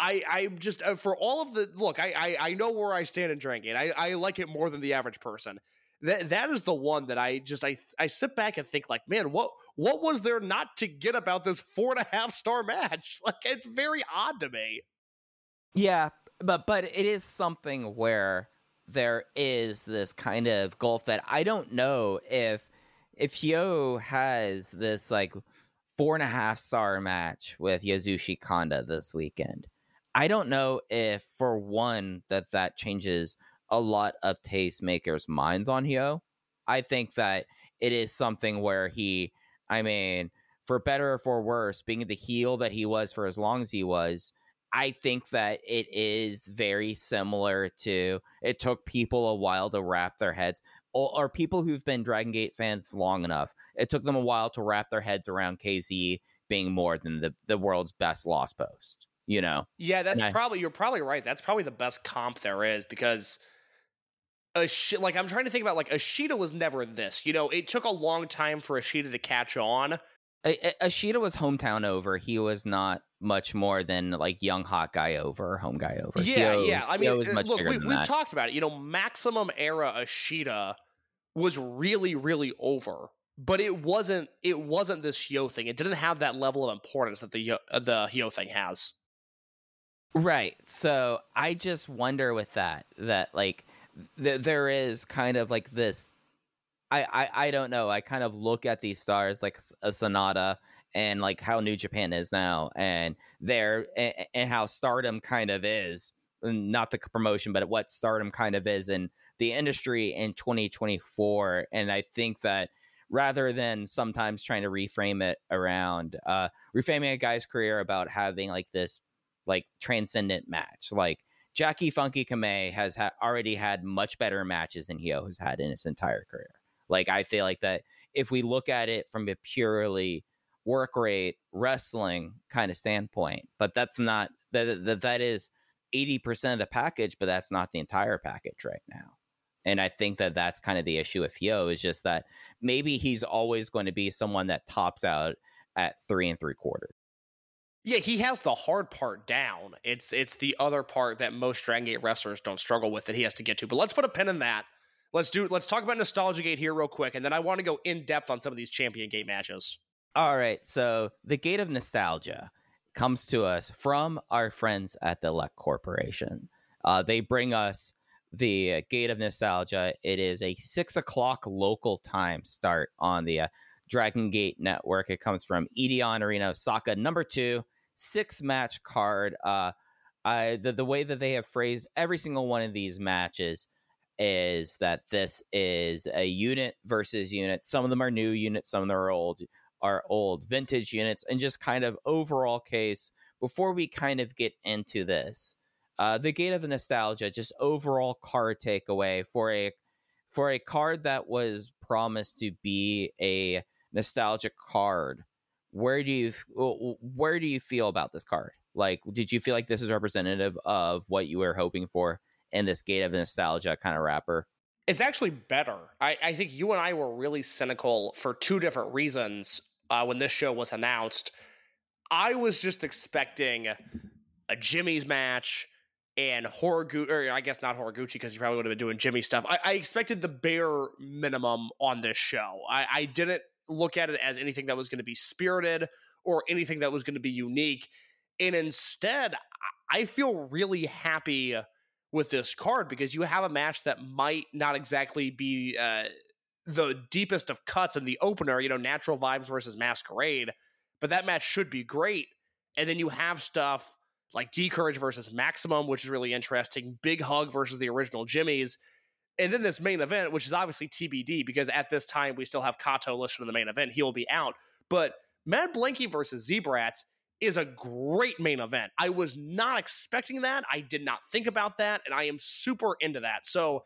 I I just uh, for all of the look, I, I I know where I stand in drinking. I I like it more than the average person. That that is the one that I just I I sit back and think like, man, what what was there not to get about this four and a half star match? Like it's very odd to me. Yeah, but but it is something where there is this kind of gulf that I don't know if if Hyo has this like four and a half star match with Yasushi Kanda this weekend I don't know if, for one, that that changes a lot of tastemakers' minds on Hyo. I think that it is something where he, I mean, for better or for worse, being the heel that he was for as long as he was, I think that it is very similar to it took people a while to wrap their heads, or, or people who've been Dragon Gate fans long enough. It took them a while to wrap their heads around KZ being more than the, the world's best lost post you know. Yeah, that's probably you're probably right. That's probably the best comp there is because a like I'm trying to think about like Ashita was never this. You know, it took a long time for Ashita to catch on. Ashita was hometown over. He was not much more than like young hot guy over, home guy over. Yeah, Hyo- yeah. I mean, uh, look, we, we've that. talked about it. You know, maximum era Ashita was really, really over, but it wasn't. It wasn't this Hyo thing. It didn't have that level of importance that the uh, the Hyo thing has. Right. So I just wonder with that that like th- there is kind of like this. I, I I don't know. I kind of look at these stars like a Sanada and like how New Japan is now, and there and, and how Stardom kind of is. Not the promotion, but what Stardom kind of is in the industry in 2024. And I think that rather than sometimes trying to reframe it around uh reframing a guy's career about having like this like transcendent match. Like Jackie Funky Kamei has ha- already had much better matches than Hyo has had in his entire career. Like I feel like that if we look at it from a purely work rate wrestling kind of standpoint, but that's not that that that is 80% of the package, but that's not the entire package right now. And I think that that's kind of the issue with Hyo is just that maybe he's always going to be someone that tops out at three and three quarters. Yeah, he has the hard part down. It's it's the other part that most Dragon Gate wrestlers don't struggle with that he has to get to. But let's put a pin in that. Let's do let's talk about Nostalgia Gate here real quick, and then I want to go in depth on some of these Champion Gate matches. All right, so the Gate of Nostalgia comes to us from our friends at the Luck Corporation. Uh, they bring us the Gate of Nostalgia. It is a six o'clock local time start on the uh, Dragon Gate Network. It comes from Edion Arena Osaka, number two, six match card. Uh, I, the, the way that they have phrased every single one of these matches is that this is a unit versus unit. Some of them are new units, some of them are old are old vintage units and just kind of overall case before we kind of get into this uh the gate of the nostalgia just overall card takeaway for a for a card that was promised to be a nostalgic card where do you where do you feel about this card like did you feel like this is representative of what you were hoping for in this gate of nostalgia kind of wrapper It's actually better. I, I think you and I were really cynical for two different reasons uh, when this show was announced. I was just expecting a Jimmy's match and Horiguchi, or I guess not Horiguchi because he probably would have been doing Jimmy stuff. I, I expected the bare minimum on this show. I, I didn't look at it as anything that was going to be spirited or anything that was going to be unique. And instead, I feel really happy with this card because you have a match that might not exactly be uh, the deepest of cuts in the opener, you know, natural vibes versus masquerade, but that match should be great. And then you have stuff like D Courage versus Maximum, which is really interesting, Big Hug versus the original Jimmy's. And then this main event, which is obviously TBD because at this time we still have Kato listed in the main event. He will be out. But Mad Blanky versus Z-Brats is a great main event. I was not expecting that. I did not think about that. And I am super into that. So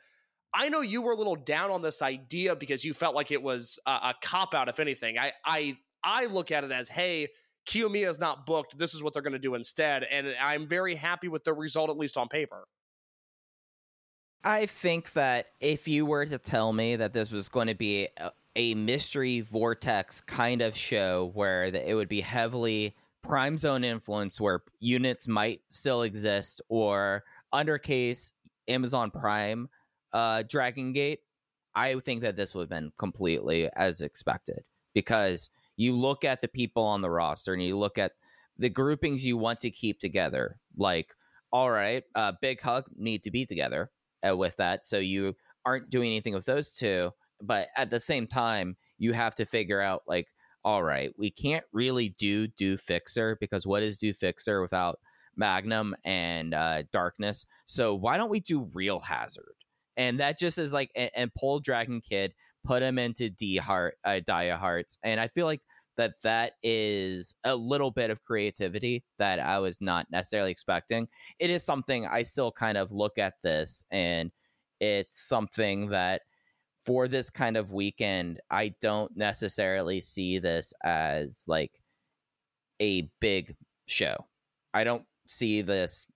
I know you were a little down on this idea because you felt like it was a, a cop out, if anything. I, I, I look at it as, hey, Kiyomiya is not booked. This is what they're going to do instead. And I'm very happy with the result, at least on paper. I think that if you were to tell me that this was going to be a, a mystery vortex kind of show where the, it would be heavily prime zone influence where units might still exist or undercase Amazon Prime uh Dragon Gate, I think that this would have been completely as expected because you look at the people on the roster and you look at the groupings you want to keep together. Like, all right, uh, Big Hug need to be together uh, with that, so you aren't doing anything with those two. But at the same time, you have to figure out like, all right, we can't really do Do Fixer because what is Do Fixer without Magnum and uh, Darkness? So why don't we do Real Hazard? And that just is like, and, and pull Dragon Kid, put him into D Heart, uh, Dia Hearts, and I feel like that that is a little bit of creativity that I was not necessarily expecting. It is something I still kind of look at this, and it's something that for this kind of weekend, I don't necessarily see this as like a big show. I don't see this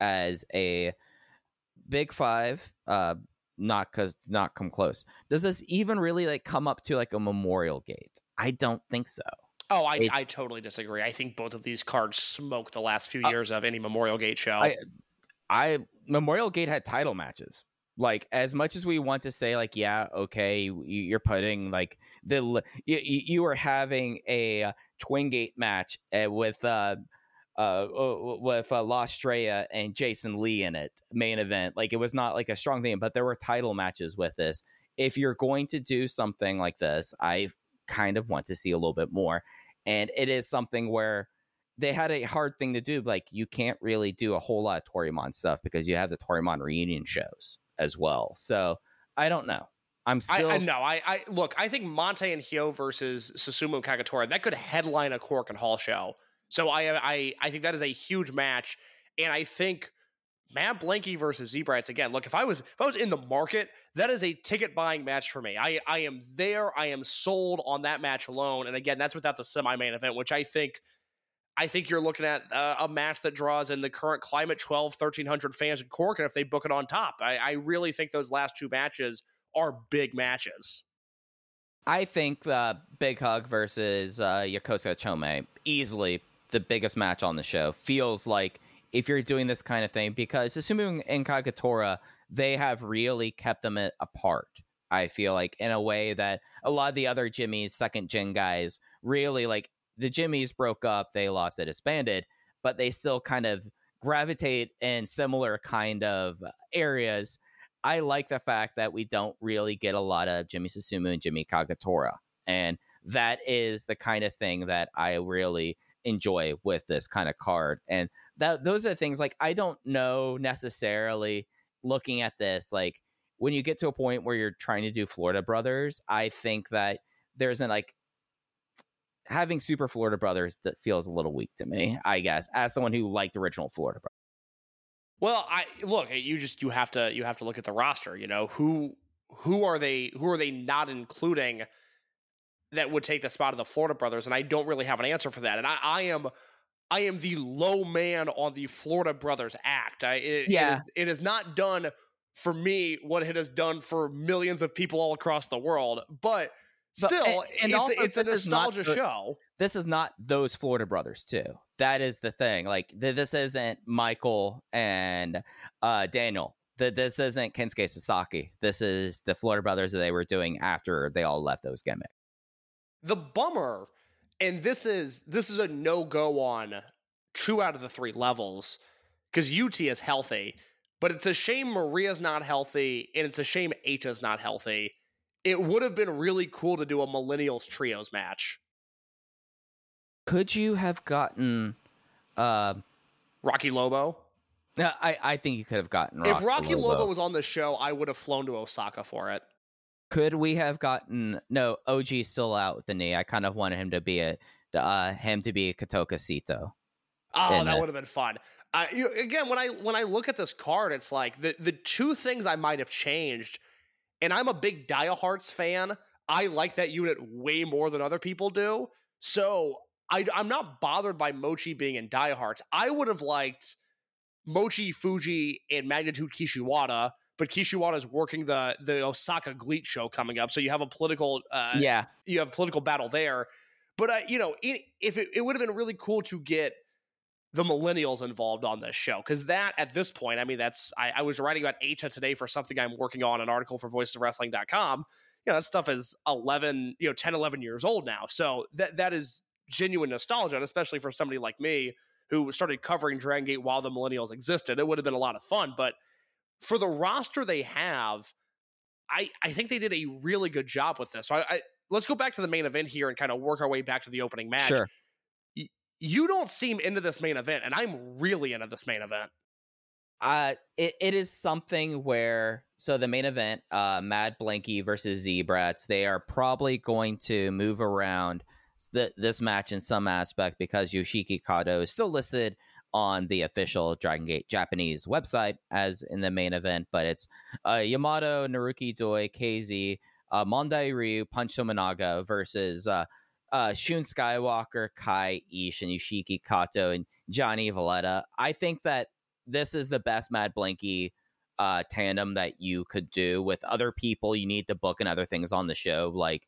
as a big five, uh, not cause not come close. Does this even really like come up to like a Memorial Gate? I don't think so. Oh, I, I totally disagree. I think both of these cards smoked the last few Uh, years of any Memorial Gate show. I I Memorial Gate had title matches. Like as much as we want to say, like yeah, okay, you, you're putting like the you, you were having a uh, Twin Gate match uh, with uh uh with uh, La Estrella and Jason Lee in it main event. Like it was not like a strong thing, but there were title matches with this. If you're going to do something like this, I kind of want to see a little bit more, and it is something where they had a hard thing to do. Like you can't really do a whole lot of Toryumon stuff because you have the Toryumon reunion shows as well. So I don't know. I'm still I, I no, I, I look. I think Mante and Hyo versus Susumu Kagetora that could headline a Korakuen Hall show. So I, I, I think that is a huge match, and I think Mad Blanky versus Z-Brats again. Look, if I was if I was in the market, that is a ticket buying match for me. I, I am there. I am sold on that match alone. And again, that's without the semi main event, which I think. I think you're looking at uh, a match that draws in the current climate 12, 1300 fans in Cork. And if they book it on top, I, I really think those last two matches are big matches. I think uh, Big Hug versus uh, Yokosuka Chome easily the biggest match on the show. Feels like if you're doing this kind of thing because Susumu and Kagetora they have really kept them apart. I feel like in a way that a lot of the other Jimmy's second gen guys really like the Jimmys broke up, they lost, they disbanded, but they still kind of gravitate in similar kind of areas. I like the fact that we don't really get a lot of Jimmy Susumu and Jimmy Kagetora. And that is the kind of thing that I really enjoy with this kind of card. And that those are things like I don't know necessarily looking at this like when you get to a point where you're trying to do Florida Brothers, I think that there's an like having Super Florida Brothers that feels a little weak to me, I guess, as someone who liked original Florida Brothers. Well, I look, eh, you just you have to you have to look at the roster, you know, who who are they who are they not including that would take the spot of the Florida brothers and I don't really have an answer for that. And I, I am I am the low man on the Florida brothers act. I it, Yeah. it, is, it is not done for me what it has done for millions of people all across the world, but But- still and- and it's, also it's a nostalgia the- show. this is not those Florida brothers too. That is the thing. Like th- this isn't Michael and uh, Daniel. Th- this isn't Kensuke Sasaki. This is the Florida brothers that they were doing after they all left those gimmicks. the bummer and this is this is a no-go on two out of the three levels because ut is healthy but it's a shame maria's not healthy and it's a shame ata's not healthy it would have been really cool to do a millennials trios match Could you have gotten? Uh, rocky lobo no, I I think you could have gotten. if rocky lobo. Lobo was on the show i would have flown to osaka for it could we have gotten no OG still out with the knee? I kind of wanted him to be a uh, him to be Katoka Sito. Oh, that would have been fun. Uh, you, again, when I when I look at this card, it's like the the two things I might have changed, and I'm a big Diehards fan. I like that unit way more than other people do. So I, I'm not bothered by Mochi being in Diehards. I would have liked Mochi Fuji and Magnitude Kishiwada, but Kishiwada is working the the Osaka Gleet show coming up, so you have a political uh, yeah, you have political battle there. But uh, you know, it, if it, it would have been really cool to get the millennials involved on this show because that at this point, I mean, that's I, I was writing about Ata today for something I'm working on an article for voicesofwrestling.com. You know, that stuff is 11, you know, 10, 11 years old now. So that that is genuine nostalgia, and especially for somebody like me who started covering Dragon Gate while the millennials existed. It would have been a lot of fun, but for the roster they have, I I think they did a really good job with this. So I, I let's go back to the main event here and kind of work our way back to the opening match. sure. You don't seem into this main event, and I'm really into this main event. Uh, it, it is something where so the main event, uh, Mad Blanky versus Z-Brats, they are probably going to move around th- this match in some aspect because Yoshiki Kato is still listed on the official Dragon Gate Japanese website as in the main event, but it's uh, Yamato, Naruki Doi, KZ, uh, Mondai Ryu, Punch Tominaga versus uh, uh, Shun Skywalker, Kai Ish, and Yoshiki Kato and Johnny Valletta. I think that this is the best Mad Blanky uh, tandem that you could do with other people. You need to book and other things on the show. Like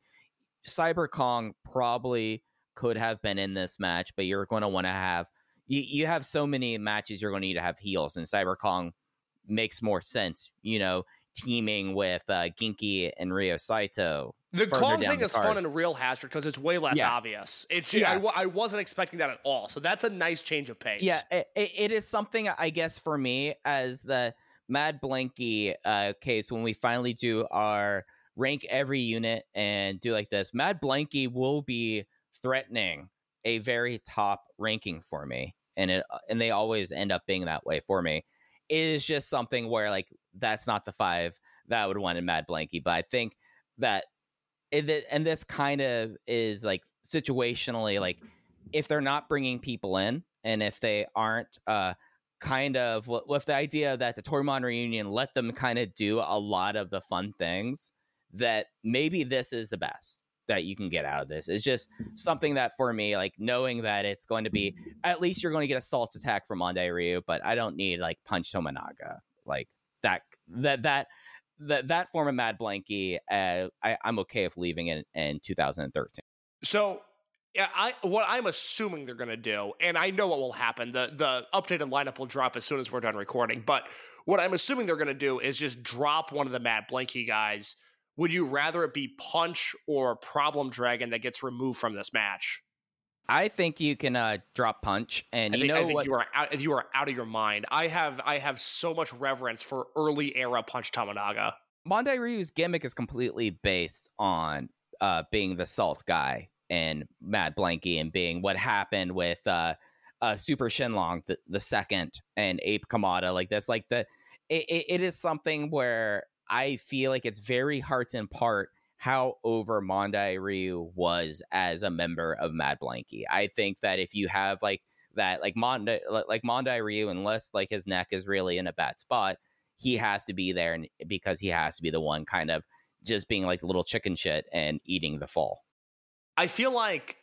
Cyber Kong probably could have been in this match, but you're going to want to have you, you have so many matches you're going to need to have heels, and Cyber Kong makes more sense. You know, teaming with uh, Genki and Ryo Saito. The Kong thing the is card. fun in real Hazard because it's way less Yeah. obvious. It's Yeah. I, I wasn't expecting that at all. So that's a nice change of pace. Yeah, it, it, it is something I guess for me as the Mad Blanky uh, case when we finally do our rank every unit and do like this. Mad Blanky will be threatening a very top ranking for me, and it and they always end up being that way for me. It is just something where like that's not the five that I would want in Mad Blanky, but I think that it, and this kind of is like situationally like if they're not bringing people in and if they aren't uh kind of with the idea that the Toryumon reunion let them kind of do a lot of the fun things that maybe this is the best that you can get out of this. It's just something that for me, like knowing that it's going to be at least you're going to get a salt attack from Mondai Ryu, but I don't need like punch Tominaga. Like that that that that that form of Mad Blanky, uh, I, I'm okay with leaving it in 2013. So yeah, I what I'm assuming they're gonna do, and I know what will happen. The the updated lineup will drop as soon as we're done recording. But what I'm assuming they're gonna do is just drop one of the Mad Blanky guys. Would you rather it be Punch or Problem Dragon that gets removed from this match? I think you can uh, drop punch, and I you think, know I think what? you are out, you are out of your mind. I have I have so much reverence for early era Punch Tominaga. Mondai Ryu's gimmick is completely based on uh, being the salt guy and Mad Blanky and being what happened with uh, uh, Super Shenlong the, the second and Ape Kamada. Like that's like the it, it, it is something where I feel like it's very hard to impart how over Mondai Ryu was as a member of Mad Blanky. I think that if you have like that, like Mondai, like Mondai Ryu, unless like his neck is really in a bad spot, he has to be there and because he has to be the one kind of just being like little chicken shit and eating the fall. I feel like,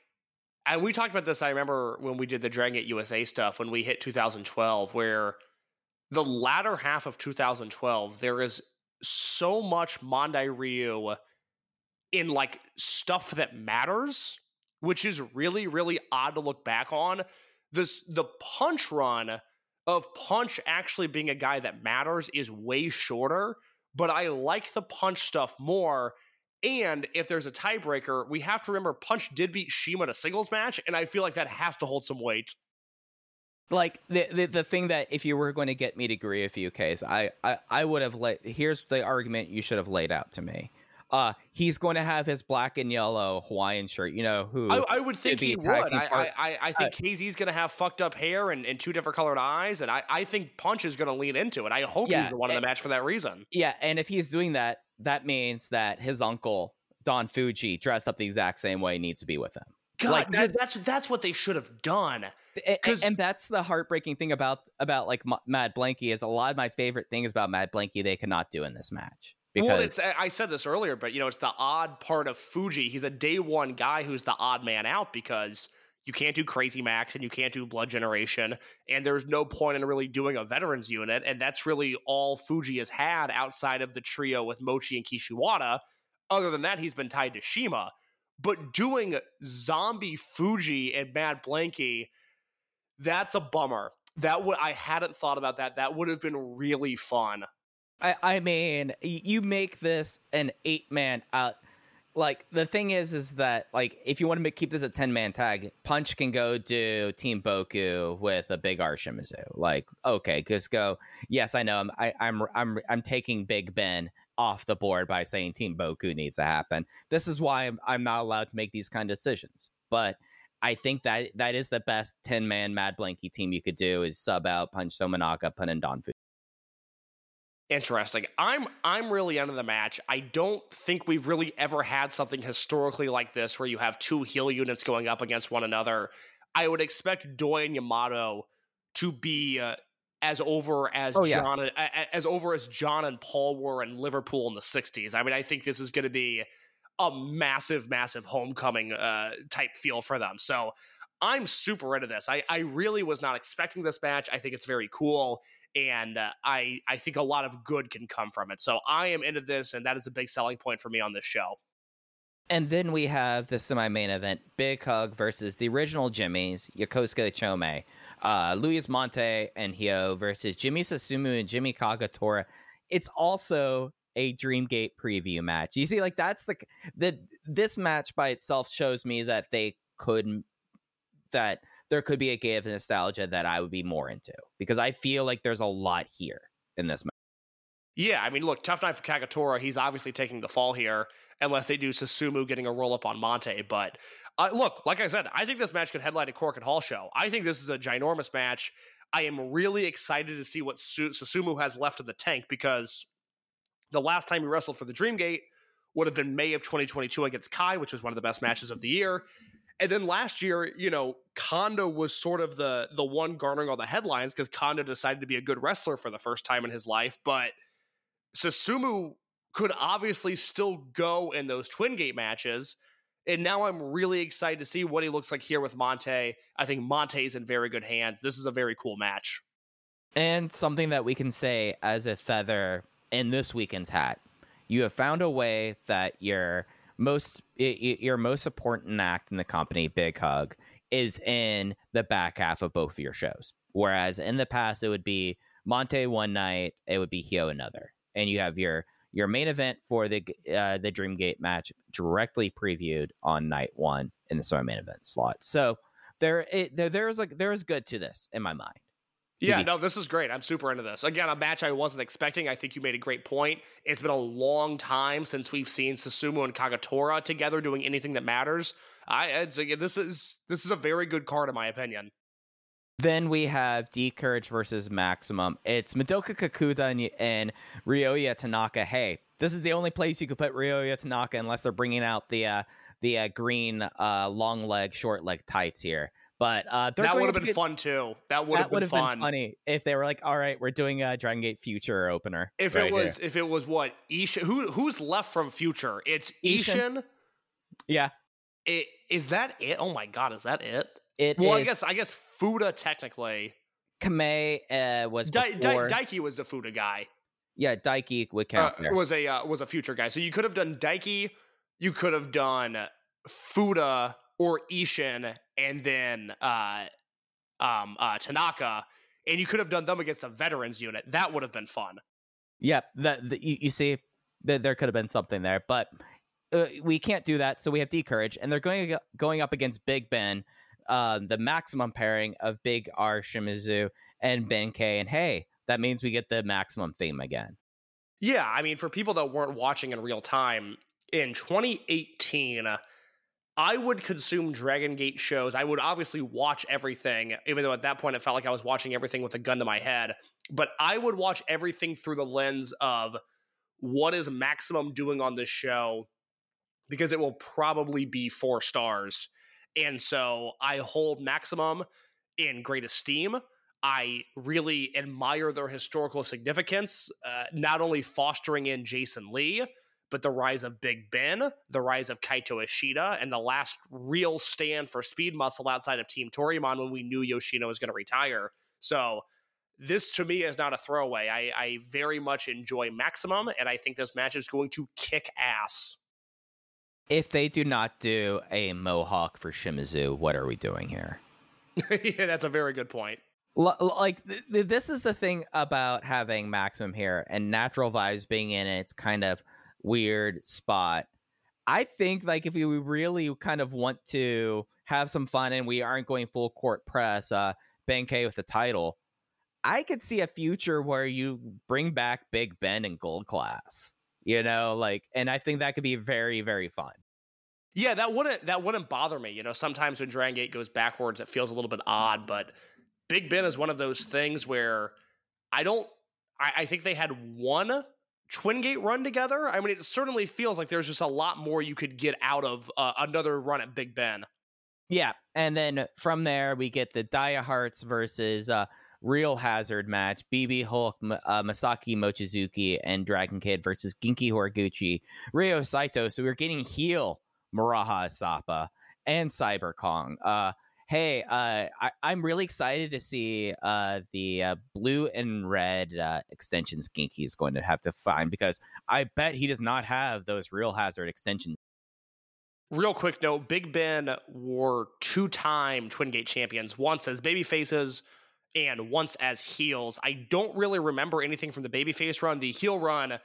and we talked about this. I remember when we did the Dragon Gate USA stuff when we hit 2012, where the latter half of 2012 there is so much Mondai Ryu in like stuff that matters, which is really really odd to look back on. This the punch run of Punch actually being a guy that matters is way shorter, but I like the Punch stuff more. And if there's a tiebreaker, we have to remember Punch did beat Shima in a singles match, and I feel like that has to hold some weight. Like the, the the thing that if you were going to get me to agree with you, case I I, I would have let here's the argument you should have laid out to me. Uh, he's going to have his black and yellow Hawaiian shirt. You know who? I, I would think he would. I, I, I, think KZ's going to have fucked up hair and, and two different colored eyes, and I, I think Punch is going to lean into it. I hope Yeah, he's the one in the match for that reason. Yeah, and if he's doing that, that means that his uncle Don Fuji, dressed up the exact same way, needs to be with him. God, Like, dude, that's that's what they should have done. A- a- and that's the heartbreaking thing about about like Ma- Mad Blanky is a lot of my favorite things about Mad Blanky they cannot do in this match because well, it's, I I said this earlier, but you know, it's the odd part of Fuji. He's a day one guy who's the odd man out because you can't do Crazy Max and you can't do Blood Generation, and there's no point in really doing a veterans unit, and that's really all Fuji has had outside of the trio with Mochi and Kishiwada. Other than that, he's been tied to Shima. But doing Zombie Fuji and Mad Blanky, that's a bummer. That would I hadn't thought about that. That would have been really fun. I, I mean, you make this an eight man out. Uh, like the thing is, is that like if you want to keep this a ten man tag, Punch can go do Team Boku with a big Arshimizu. Like okay, just go. Yes, I know. I'm I, I'm I'm I'm taking Big Ben off the board by saying Team Boku needs to happen. This is why I'm, I'm not allowed to make these kind of decisions. But I think that that is the best ten man Mad Blanky team you could do is sub out Punch Tominaga, put in Don Fu. Interesting. I'm I'm really into the match. I don't think we've really ever had something historically like this where you have two heel units going up against one another. I would expect Doi and Yamato to be uh, as over as Oh. John a- as over as John and Paul were in Liverpool in the '60s. I mean, I think this is going to be a massive, massive homecoming uh, type feel for them. So I'm super into this. I, I really was not expecting this match. I think it's very cool, and uh, I I think a lot of good can come from it. So I am into this, and that is a big selling point for me on this show. And then we have the semi-main event: Big Hug versus the original Jimmys, Yokosuka Chome, uh, Luis Mante and Hyo versus Jimmy Susumu and Jimmy Kagetora. It's also a Dreamgate preview match. You see, like that's the the this match by itself shows me that they could that there could be a gate of nostalgia that I would be more into because I feel like there's a lot here in this match. Yeah, I mean, look, tough night for Kagetora. He's obviously taking the fall here, unless they do Susumu getting a roll up on Mante. But uh, look, like I said, I think this match could headline a Korakuen Hall show. I think this is a ginormous match. I am really excited to see what Su- Susumu has left in the tank because the last time he wrestled for the Dreamgate would have been May of 2022 against Kai, which was one of the best matches of the year. And then last year, you know, Kondo was sort of the the one garnering all the headlines because Kondo decided to be a good wrestler for the first time in his life, but Susumu could obviously still go in those Twin Gate matches. And now I'm really excited to see what he looks like here with Mante. I think Mante is in very good hands. This is a very cool match. And something that we can say as a feather in this weekend's hat. You have found a way that your most your most important act in the company, Big Hug, is in the back half of both of your shows. Whereas in the past it would be Mante one night, it would be Hyo another and you have your your main event for the uh, the Dreamgate match directly previewed on night one in the summer main event slot. So there, it, there there's like there's good to this in my mind. Yeah, no, this is great. I'm super into this. Again, a match I wasn't expecting. I think you made a great point. It's been a long time since we've seen Susumu and Kagetora together doing anything that matters. I, it's, this is this is a very good card in my opinion. Then we have D'Courage versus Maximum. It's Madoka Kakuta and, and Ryoya Tanaka. Hey, this is the only place you could put Ryoya Tanaka unless they're bringing out the uh, the uh, green uh, long leg, short leg tights here. But uh, that would have been get, fun too. That would have been fun. Been funny if they were like, "All right, we're doing a Dragon Gate Future opener." If right it was, here. if it was what Ishin, who who's left from Future? It's Ishin. Ishin. Yeah. It, is that it? Oh my god, is that it? It well, is, I guess I guess Fuda technically. Kamei uh, was Di- Di- Daiki was the Fuda guy. Yeah, Daiki would count. Uh, was a uh, was a future guy. So you could have done Daiki, you could have done Fuda or Ishin, and then uh, um, uh, Tanaka, and you could have done them against a veterans unit. That would have been fun. Yep, yeah, that the, you, you, see, that there could have been something there, but uh, we can't do that. So we have D'Courage, and they're going going up against Big Ben, uh, the maximum pairing of Big R Shimizu and Ben-K. And hey, that means we get the maximum theme again. Yeah, I mean, for people that weren't watching in real time, in 2018, I would consume Dragon Gate shows. I would obviously watch everything, even though at that point it felt like I was watching everything with a gun to my head. But I would watch everything through the lens of what is Maximum doing on this show, because it will probably be four stars. And so I hold Maximum in great esteem. I really admire their historical significance, uh, not only fostering in Jason Lee, but the rise of Big Ben, the rise of Kaito Ishida, and the last real stand for speed muscle outside of Team Toryumon when we knew Yoshino was going to retire. So this to me is not a throwaway. I, I very much enjoy Maximum, and I think this match is going to kick ass if they do not do a mohawk for Shimizu, what are we doing here? yeah, that's a very good point. L- like th- th- this is the thing about having Maximum here and Natural Vibes being in its kind of weird spot. I think like if we really kind of want to have some fun and we aren't going full court press, uh, Ben-K with the title, I could see a future where you bring back Big Ben and gold class you know like and i think that could be very very fun yeah that wouldn't that wouldn't bother me you know sometimes when dragon gate goes backwards it feels a little bit odd but big ben is one of those things where i don't i, I think they had one twin gate run together i mean it certainly feels like there's just a lot more you could get out of uh, another run at big ben yeah and then from there we get the dia hearts versus uh real hazard match BB Hulk, uh, Masaki Mochizuki, and Dragon Kid versus Genki Horiguchi, Ryo Saito. So we're getting heel Maraha Asapa and Cyber Kong. Uh, Hey, uh, I, I'm really excited to see uh, the uh, blue and red uh, extensions Genki is going to have to find because I bet he does not have those real hazard extensions. Real quick note Big Ben wore two time Twin Gate champions, once as baby faces and once as heels. I don't really remember anything from the babyface run. The heel run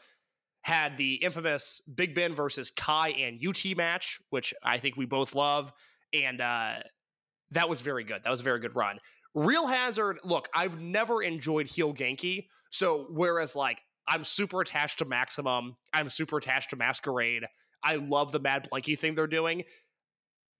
had the infamous Big Ben versus Kai and UT match, which I think we both love. And uh, that was very good. That was a very good run. Real Hazard, look, I've never enjoyed heel Genki. So, whereas, like, I'm super attached to Maximum, I'm super attached to Masquerade, I love the Mad Blanky thing they're doing.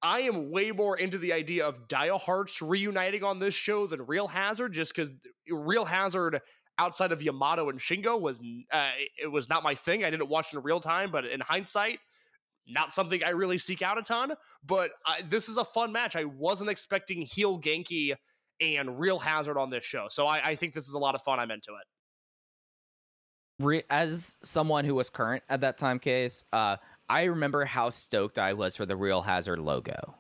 I am way more into the idea of Dia Hearts reuniting on this show than Real Hazard, just because Real Hazard outside of Yamato and Shingo was uh, it was not my thing. I didn't watch in real time, but in hindsight, not something I really seek out a ton. But I, this is a fun match. I wasn't expecting heel Genki and Real Hazard on this show, so I, I think this is a lot of fun. I'm into it. Re- as someone who was current at that time, case, uh, I remember how stoked I was for the Real Hazard logo.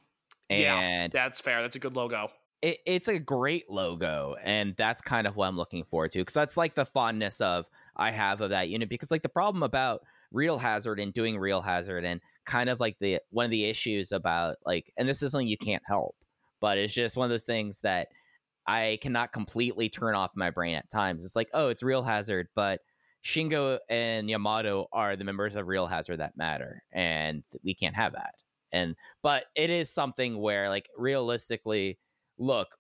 And yeah, that's fair. That's a good logo. It, it's a great logo, and that's kind of what I'm looking forward to because that's like the fondness of I have of that unit. Because like the problem about Real Hazard and doing Real Hazard and kind of like the one of the issues about like, and this is something you can't help, but it's just one of those things that I cannot completely turn off my brain at times. It's like, oh, it's Real Hazard, but Shingo and Yamato are the members of Real Hazard that matter, and we can't have that. And but it is something where, like, realistically, look,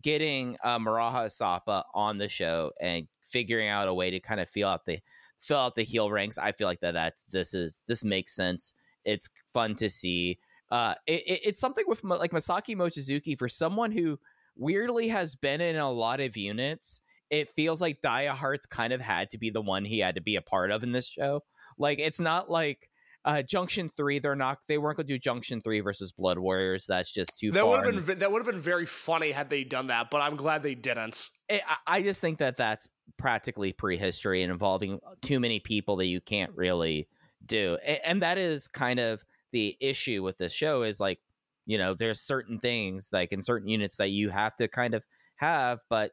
getting uh, Maraha Sapa on the show and figuring out a way to kind of feel out the fill out the heel ranks, I feel like that that this is this makes sense. It's fun to see. Uh, it, it, it's something with like Masaki Mochizuki for someone who weirdly has been in a lot of units it feels like Dia Hearts kind of had to be the one he had to be a part of in this show. Like it's not like uh, Junction Three. They're not. They weren't going to do Junction Three versus Blood Warriors. That's just too. That would have been. That would have been very funny had they done that. But I'm glad they didn't. It, I just think that that's practically prehistory and involving too many people that you can't really do. And that is kind of the issue with this show. Is like, you know, there's certain things like in certain units that you have to kind of have, but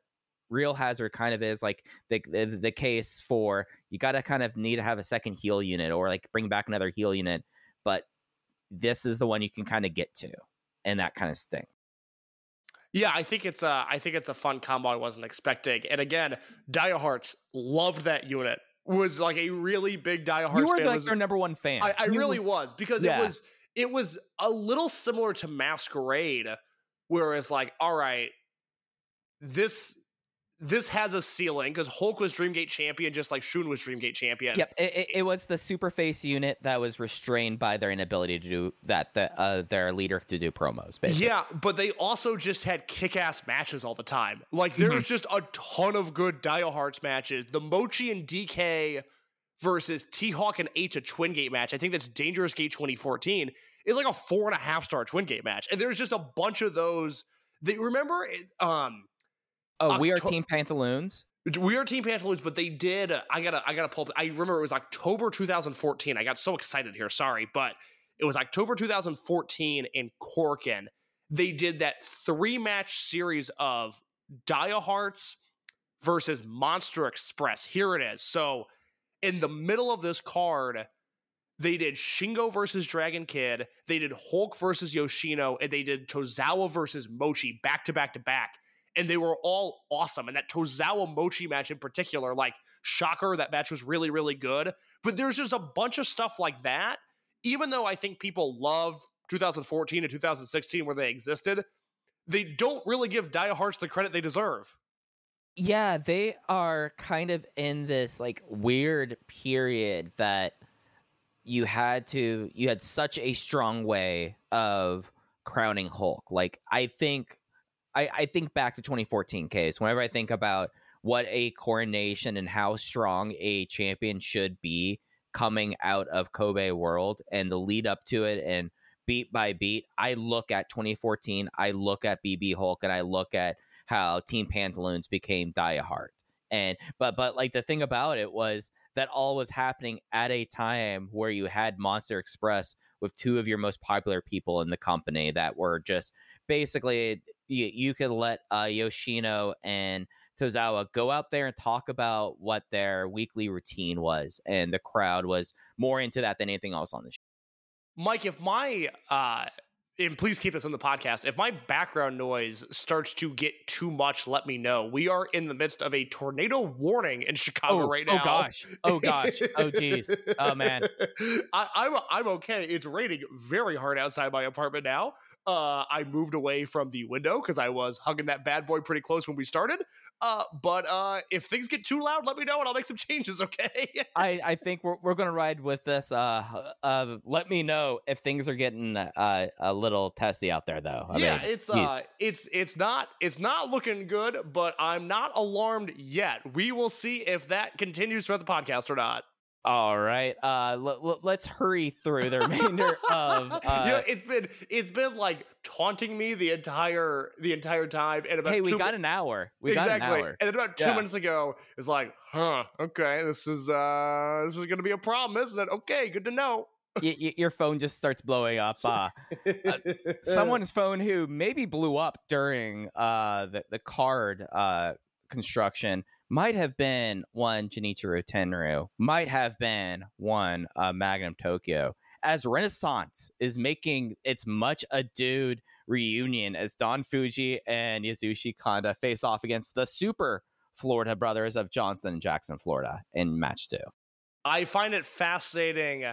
real hazard kind of is like the the, the case for you got to kind of need to have a second heal unit or like bring back another heal unit but this is the one you can kind of get to and that kind of thing yeah, I think it's a I think it's a fun combo I wasn't expecting. And again, Dia Hearts loved that unit. Was like a really big Dia Hearts. You were fan. like was, their number one fan. I, I You really was because Yeah. it was it was a little similar to Masquerade, where it's like, all right, this this has a ceiling because Hulk was Dreamgate champion, just like Shun was Dreamgate champion. Yep, it, it, it was the super face unit that was restrained by their inability to do that. The, uh, their leader to do promos. Basically. Yeah, but they also just had kick-ass matches all the time. Like Mm-hmm. there's just a ton of good Dia Hearts matches. The Mochi and DK versus T Hawk and H a Twin Gate match. I think that's Dangerous Gate 2014 is like a four and a half star Twin Gate match, and there's just a bunch of those. They remember, um, Oh, we are Team Pantaloons. we are Team Pantaloons, but they did. Uh, I gotta, I gotta pull. Up, I remember it was October 2014. I got so excited here. Sorry, but it was October 2014 in Korakuen. They did that three match series of Dia Hearts versus Monster Express. Here it is. So in the middle of this card, they did Shingo versus Dragon Kid. They did Hulk versus Yoshino, and they did Tozawa versus Mochi back to back to back and they were all awesome. And that Tozawa Mochi match in particular, like shocker, that match was really, really good. But there's just a bunch of stuff like that. Even though I think people love 2014 and 2016 where they existed, they don't really give Dia Hearts the credit they deserve. Yeah, they are kind of in this like weird period that you had to you had such a strong way of crowning Hulk. Like I think I, I think back to 2014 case whenever I think about what a coronation and how strong a champion should be coming out of Kobe World and the lead up to it and beat by beat, I look at 2014, I look at BB Hulk and I look at how Team Pantaloons became Dia Heart. And but but like the thing about it was that all was happening at a time where you had Monster Express with two of your most popular people in the company that were just basically you, you could let uh, Yoshino and Tozawa go out there and talk about what their weekly routine was, and the crowd was more into that than anything else on the show. Mike, if my uh and please keep this on the podcast. If my background noise starts to get too much, let me know. We are in the midst of a tornado warning in Chicago oh, right now. Oh gosh! Oh gosh! Oh geez! Oh man! I, I'm I'm okay. It's raining very hard outside my apartment now. Uh, I moved away from the window because I was hugging that bad boy pretty close when we started. Uh, but uh, if things get too loud, let me know and I'll make some changes. Okay. I I think we're we're gonna ride with this. Uh, uh, let me know if things are getting uh a little testy out there though. I yeah, mean, it's uh, it's it's not it's not looking good, but I'm not alarmed yet. We will see if that continues throughout the podcast or not. All right. Uh, l- l- let's hurry through the remainder of. Uh, you know, it's been it's been like taunting me the entire the entire time. And about hey, we two got mi- an hour. We exactly. got an hour. And then about two Yeah. minutes ago, it's like, huh, okay, this is uh this is gonna be a problem, isn't it? Okay, good to know. y- y- your phone just starts blowing up. Uh, someone's phone who maybe blew up during uh, the, the card uh, construction might have been one Genichiro Tenryu, might have been one uh, Magnum Tokyo. As Renaissance is making its much adoed reunion as Don Fuji and Yasushi Kanda face off against the super Florida brothers of Johnson and Jackson, Florida in match two. I find it fascinating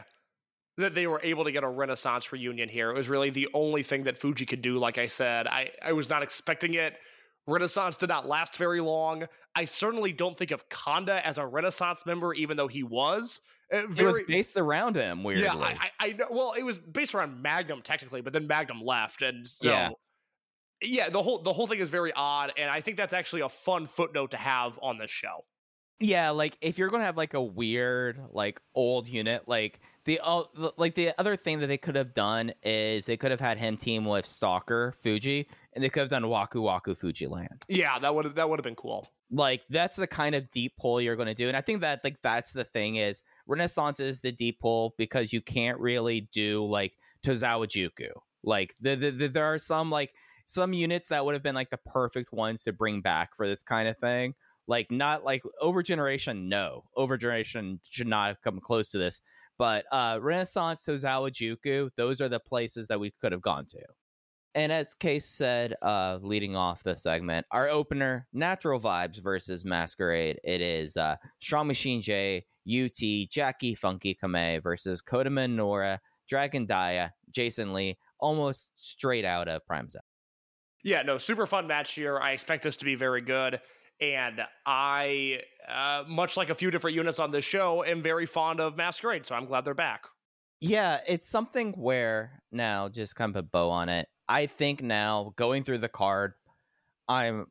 that they were able to get a Renaissance reunion here. It was really the only thing that Fuji could do. Like I said, I, I was not expecting it. Renaissance did not last very long. I certainly don't think of Kanda as a Renaissance member, even though he was. Uh, It was based around him, weirdly. yeah, I, I, I know. Well, it was based around Magnum technically, but then Magnum left, and so Yeah. yeah, the whole the whole thing is very odd, and I think that's actually a fun footnote to have on this show. Yeah, like if you're gonna have like a weird, like old unit, like the uh, like the other thing that they could have done is they could have had him team with Stalker Fuji, and they could have done Waku Waku Fuji Land. Yeah, that would that would have been cool. Like that's the kind of deep pull you're gonna do, and I think that like that's the thing is Renaissance is the deep pull because you can't really do like Tozawa Juku. Like the, the, the there are some like some units that would have been like the perfect ones to bring back for this kind of thing. Like not like over generation, no. Over generation should not have come close to this. But uh Renaissance, Tozawa Juku, those are the places that we could have gone to. And as Case said, uh, leading off the segment, our opener, Natural Vibes versus Masquerade. It is uh, Strong Machine J, UT, Jackie Funky Kamei versus Kota Minoura, Dragon Dia, Jason Lee, almost straight out of Prime Zone. Yeah, no, super fun match here. I expect this to be very good. And I, uh, much like a few different units on this show, am very fond of Masquerade, so I'm glad they're back. Yeah, it's something where now, just kind of a bow on it. I think now, going through the card, I'm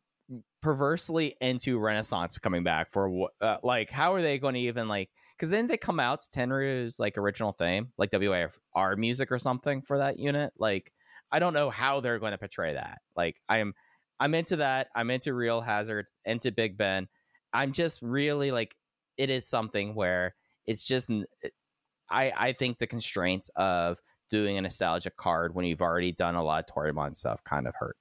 perversely into Renaissance coming back for uh, like, how are they going to even like? Because then they come out to Tenryu's like original theme, like WAR music or something for that unit. Like, I don't know how they're going to portray that. Like, I'm, I'm into that. I'm into Real Hazard, into Big Ben. I'm just really like, it is something where it's just I I think the constraints of doing a nostalgia card when you've already done a lot of Toryumon stuff kind of hurt.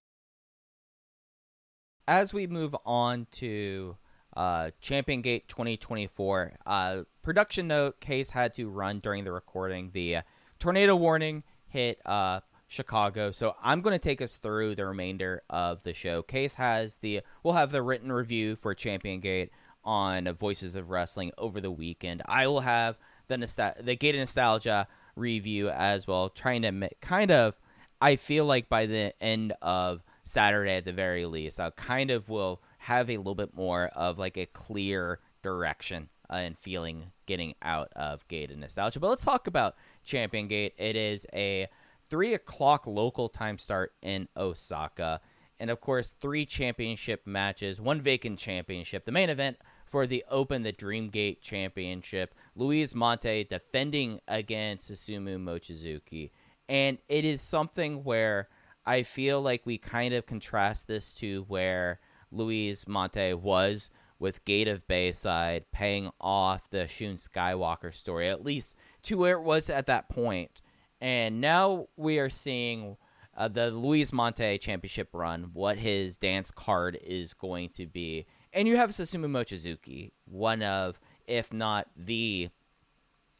As we move on to uh, Champion Gate 2024, uh, production note: Case had to run during the recording. The uh, tornado warning hit uh, Chicago, so I'm going to take us through the remainder of the show. Case has the we'll have the written review for Champion Gate on Voices of Wrestling over the weekend. I will have the nostal- the Gate of Nostalgia review as well, trying to ma- kind of. I feel like by the end of Saturday, at the very least, I kind of will have a little bit more of like a clear direction uh, and feeling getting out of Gate of Nostalgia. But let's talk about Champion Gate. It is a three o'clock local time start in Osaka. And of course, three championship matches, one vacant championship. The main event for the Open the Dreamgate Championship. Luis Mante defending against Susumu Mochizuki. And it is something where I feel like we kind of contrast this to where Luis Mante was with Gate of Bayside paying off the Shun Skywalker story, at least to where it was at that point. And now we are seeing uh, the Luis Mante Championship run, what his dance card is going to be, and you have Susumu Mochizuki, one of, if not the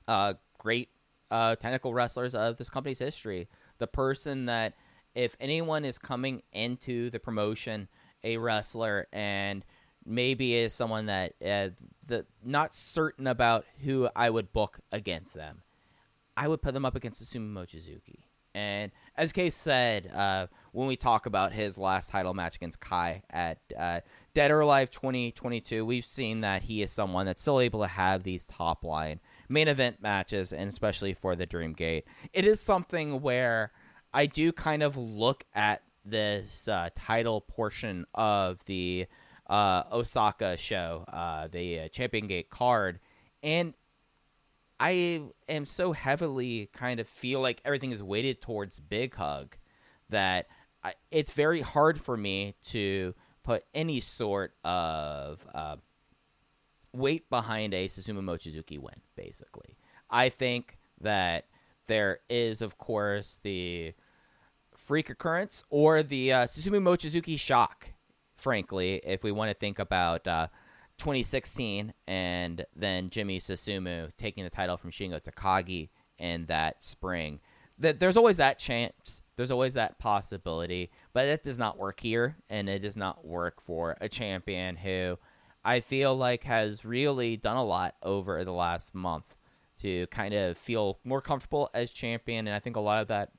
uh, great uh, technical wrestlers of this company's history. The person that, if anyone is coming into the promotion, a wrestler, and maybe is someone that uh, the not certain about who I would book against them, I would put them up against Susumu Mochizuki. And as Case said, uh, when we talk about his last title match against Kai at uh, Dead or Alive 2022, we've seen that he is someone that's still able to have these top line main event matches, and especially for the Dream Gate. It is something where I do kind of look at this uh, title portion of the uh, Osaka show, uh, the uh, Champion Gate card, and I am so heavily kind of feel like everything is weighted towards Big Hug that I, it's very hard for me to put any sort of uh, weight behind a Susumu Mochizuki win, basically. I think that there is, of course, the freak occurrence or the uh, Susumu Mochizuki shock, frankly, if we want to think about uh, 2016 and then Jimmy Susumu taking the title from Shingo Takagi in that spring. That there's always that chance, there's always that possibility, but it does not work here, and it does not work for a champion who I feel like has really done a lot over the last month to kind of feel more comfortable as champion, and I think a lot of that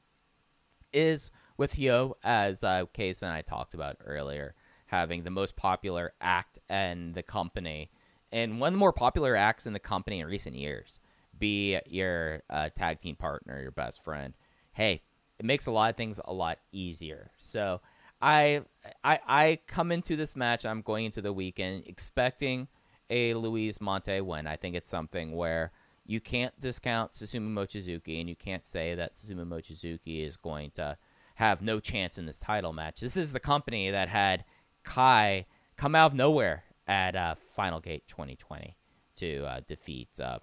is with Hyo, as uh, Case and I talked about earlier having the most popular act in the company and one of the more popular acts in the company in recent years be your uh, tag team partner, your best friend. Hey, it makes a lot of things a lot easier. So I I I come into this match. I'm going into the weekend expecting a Luis Mante win. I think it's something where you can't discount Susumu Mochizuki, and you can't say that Susumu Mochizuki is going to have no chance in this title match. This is the company that had Kai come out of nowhere at uh, Final Gate 2020 to uh, defeat uh,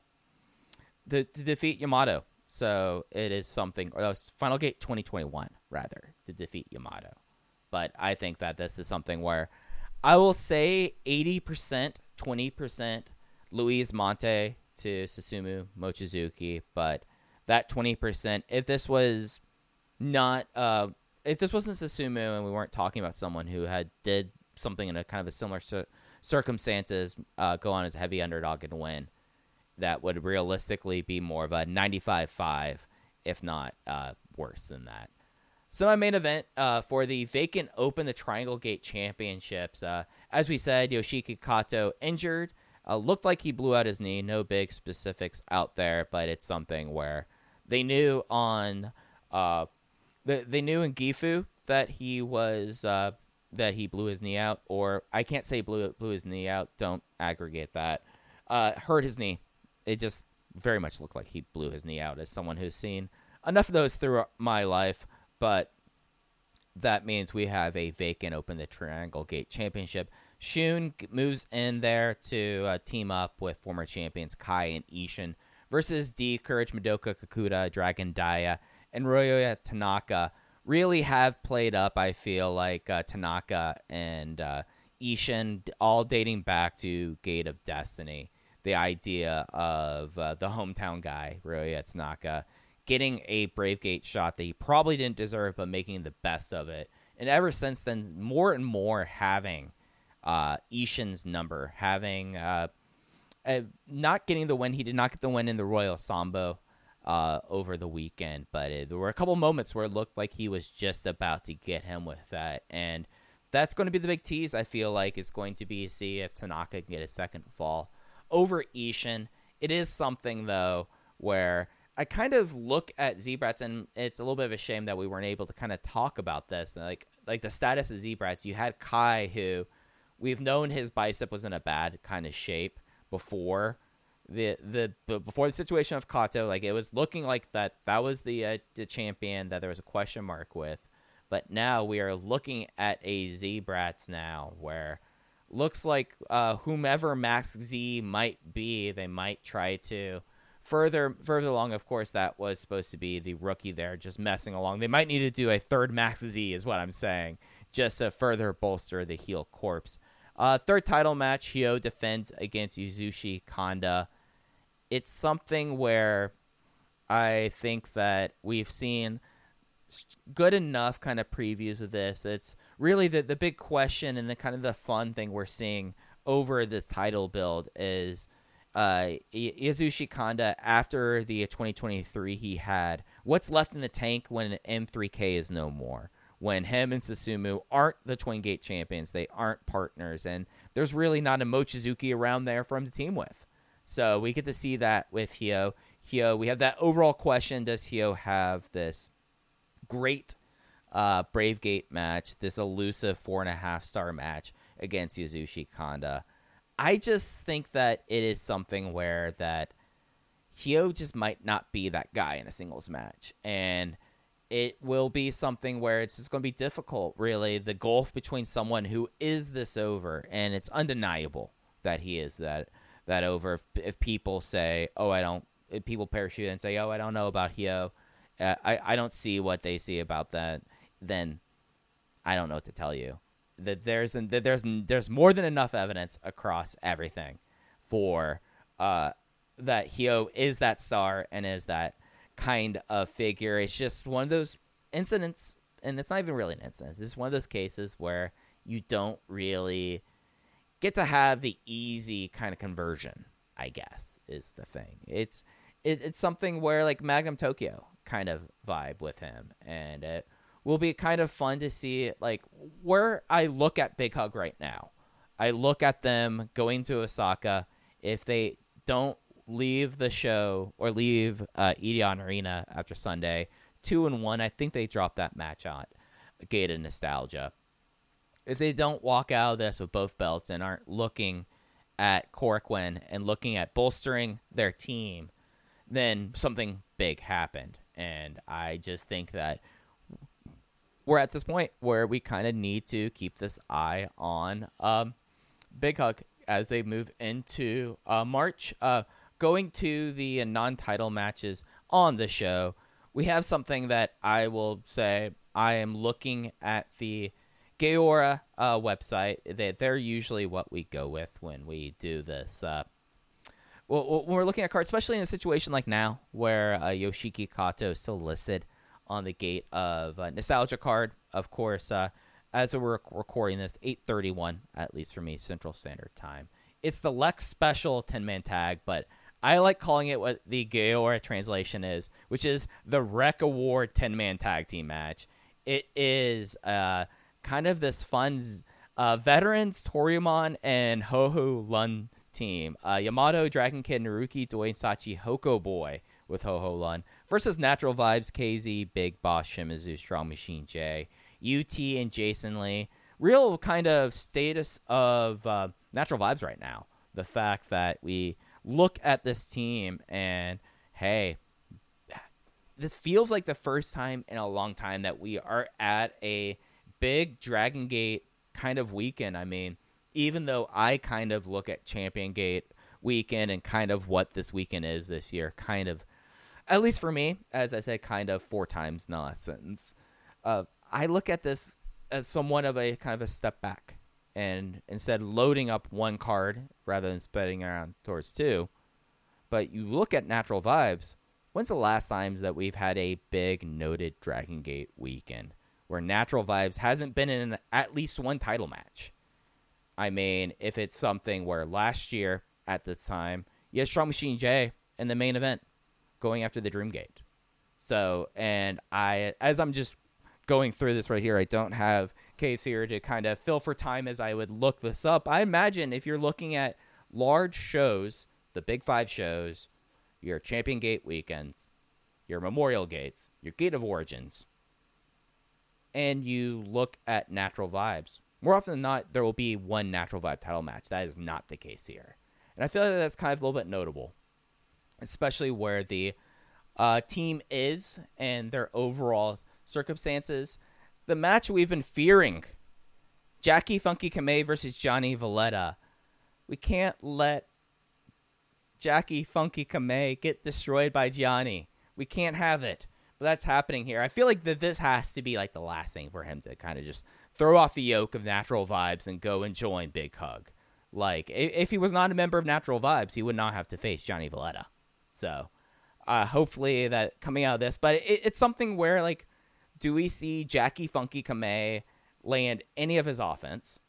to, to defeat Yamato. So it is something, or was Final Gate 2021 rather, to defeat Yamato. But I think that this is something where I will say 80%, 20% Luis Mante to Susumu Mochizuki, but that 20%, if this was not uh, if this wasn't Susumu and we weren't talking about someone who had did something in a kind of a similar cir- circumstances, uh, go on as a heavy underdog and win, that would realistically be more of a 95-5, if not uh, worse than that. So my main event uh, for the vacant Open the Triangle Gate Championships, uh, as we said, Yoshiki Kato injured. Uh, looked like he blew out his knee. No big specifics out there, but it's something where they knew on uh, they, they knew in Gifu that he was uh, that he blew his knee out, or I can't say blew blew his knee out. Don't aggregate that. Uh, hurt his knee. It just very much looked like he blew his knee out. As someone who's seen enough of those through my life, but that means we have a vacant Open the Triangle Gate Championship. Shun moves in there to uh, team up with former champions Kai and Ishin versus D Courage, Madoka Kakuta, Dragon Dia, and Ryoya Tanaka really have played up. I feel like uh, Tanaka and uh, Ishin, all dating back to Gate of Destiny. The idea of uh, the hometown guy, Ryoya Tanaka, getting a Brave Gate shot that he probably didn't deserve, but making the best of it. And ever since then, more and more having uh, Ishin's number, having uh, uh, not getting the win. He did not get the win in the Royal Sambo uh, over the weekend, but it, there were a couple moments where it looked like he was just about to get him with that, and that's going to be the big tease. I feel like is going to be see if Tanaka can get a second fall over Ishin. It is something though where I kind of look at Z-Brats, and it's a little bit of a shame that we weren't able to kind of talk about this, like like the status of Z-Brats. You had Kai, who we've known his bicep was in a bad kind of shape before the the before the situation of Kato, like it was looking like that that was the uh, the champion that there was a question mark with, but now we are looking at a Z Brats now where looks like uh, whomever Max Z might be, they might try to further further along, of course, that was supposed to be the rookie there, just messing along. They might need to do a third Max Z, is what I'm saying, just to further bolster the heel corpse. Uh, third title match, Hyo defends against Yasushi Kanda. It's something where I think that we've seen good enough kind of previews of this. It's really the the big question and the kind of the fun thing we're seeing over this title build is uh, Kanda after the 2023 he had. What's left in the tank when an M3K is no more? When him and Susumu aren't the Twin Gate champions, they aren't partners, and there's really not a Mochizuki around there for him to team with. So we get to see that with Hyo. Hyo, we have that overall question: Does Hyo have this great uh, Brave Gate match, this elusive four and a half star match against Yasushi Kanda? I just think that it is something where that Hyo just might not be that guy in a singles match, and it will be something where it's just going to be difficult, really. The gulf between someone who is this over, and it's undeniable that he is that that over. If, if people say, "Oh, I don't," if people parachute and say, "Oh, I don't know about Hyo," uh, I I don't see what they see about that. Then I don't know what to tell you that there's that there's there's more than enough evidence across everything for uh that Hyo is that star and is that kind of figure. It's just one of those incidents, and it's not even really an incident. It's just one of those cases where you don't really get to have the easy kind of conversion. I guess is the thing. It's it, it's something where like Magnum Tokyo kind of vibe with him, and it will be kind of fun to see like where I look at Big Hug right now. I look at them going to Osaka. If they don't leave the show or leave uh, Edion Arena after Sunday, two and one, I think they drop that match on Gated Nostalgia. If they don't walk out of this with both belts and aren't looking at Korakuen and looking at bolstering their team, then something big happened. And I just think that we're at this point where we kind of need to keep this eye on um, Big Hug as they move into uh, March. Uh, going to the non-title matches on the show, we have something that I will say I am looking at the Gaora uh, website. They, they're usually what we go with when we do this. Uh, well, when we're looking at cards, especially in a situation like now where uh, Yoshiki Kato is still listed on the gate of uh, nostalgia card. Of course, uh, as we're recording this, 8:31 at least for me Central Standard Time. It's the Lex Special 10 man tag, but I like calling it what the Gaora translation is, which is the Rec Award 10 man tag team match. It is uh, kind of this fun uh, veterans Toryumon and Ho Ho Lun team. Uh, Yamato, Dragon Kid, Naruki, Dwayne Sachi, Hoko Boy with Ho Ho Lun versus Natural Vibes, KZ, Big Boss, Shimizu, Strong Machine J, UT, and Jason Lee. Real kind of status of uh, Natural Vibes right now. The fact that we look at this team and, hey, this feels like the first time in a long time that we are at a big Dragon Gate kind of weekend. I mean, even though I kind of look at Champion Gate weekend and kind of what this weekend is this year, kind of at least for me, as I said, kind of four times in last sentence, uh, I look at this as somewhat of a kind of a step back. And instead loading up one card rather than spreading around towards two, but you look at natural vibes. When's the last times that we've had a big noted Dragon Gate weekend where natural vibes hasn't been in at least one title match? I mean, if it's something where last year at this time, you had Strong Machine J in the main event going after the Dream Gate. So, and I, as I'm just going through this right here, I don't have case here to kind of fill for time as I would look this up. I imagine if you're looking at large shows, the big five shows, your Champion Gate weekends, your Memorial Gates, your Gate of Origins, and you look at natural vibes, more often than not, there will be one natural vibe title match. That is not the case here. And I feel like that's kind of a little bit notable especially where the uh, team is and their overall circumstances. The match we've been fearing Jackie Funky Kamei versus Gianni Valletta. We can't let Jackie Funky Kamei get destroyed by Gianni. We can't have it. But that's happening here. I feel like that this has to be like the last thing for him to kind of just throw off the yoke of natural vibes and go and join Big Hug. Like if he was not a member of Natural Vibes, he would not have to face Gianni Valletta. So uh, hopefully that coming out of this, but it, it's something where like, do we see Jackie Funky Kamei land any of his offense?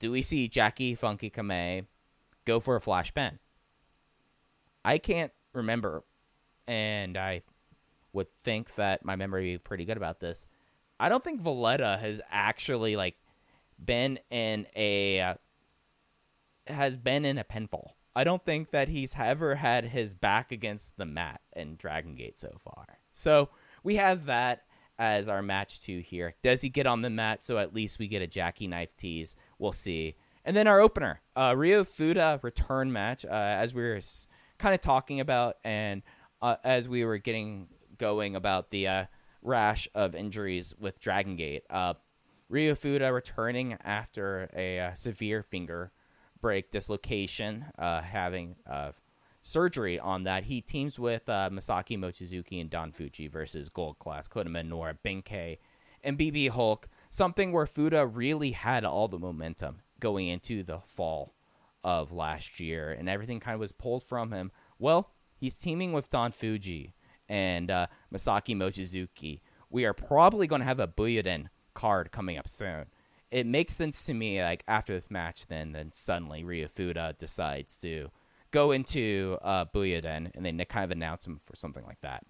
Do we see Jackie Funky Kamei go for a flash Ben? I can't remember, and I would think that my memory would be pretty good about this. I don't think Valletta has actually like been in a uh, has been in a pinfall. I don't think that he's ever had his back against the mat in Dragon Gate so far. So we have that as our match two here. Does he get on the mat? So at least we get a Jackie knife tease. We'll see. And then our opener, uh, Ryo Fuda return match, uh, as we were kind of talking about, and uh, as we were getting going about the uh, rash of injuries with Dragon Gate. Uh, Ryo Fuda returning after a uh, severe finger break dislocation, having surgery on that. He teams with uh, Masaki Mochizuki and Don Fuji versus Gold Class, Kota Minoura, Ben-K, and BB Hulk. Something where Fuda really had all the momentum going into the fall of last year, and everything kind of was pulled from him. Well, he's teaming with Don Fuji and uh, Masaki Mochizuki. We are probably going to have a Buyoden card coming up soon it makes sense to me like after this match then then suddenly Ryo Fuda decides to go into uh Buyoden and they kind of announce him for something like that.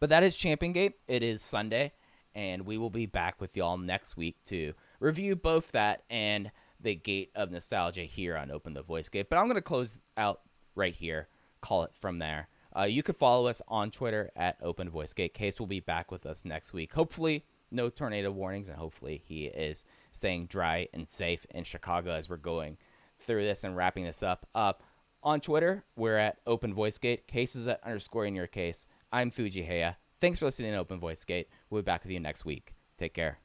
But that is Champion Gate. It is Sunday and we will be back with y'all next week to review both that and the Gate of Nostalgia here on Open the Voice Gate. But I'm going to close out right here. Call it from there. Uh, you can follow us on Twitter at Open Voice Gate. Case will be back with us next week. Hopefully, no tornado warnings, and hopefully he is staying dry and safe in Chicago as we're going through this and wrapping this up. Up on Twitter, we're at Open Voice Gate. Cases at underscore in your case. I'm Fuji Heya. Thanks for listening to Open Voice Gate. We'll be back with you next week. Take care.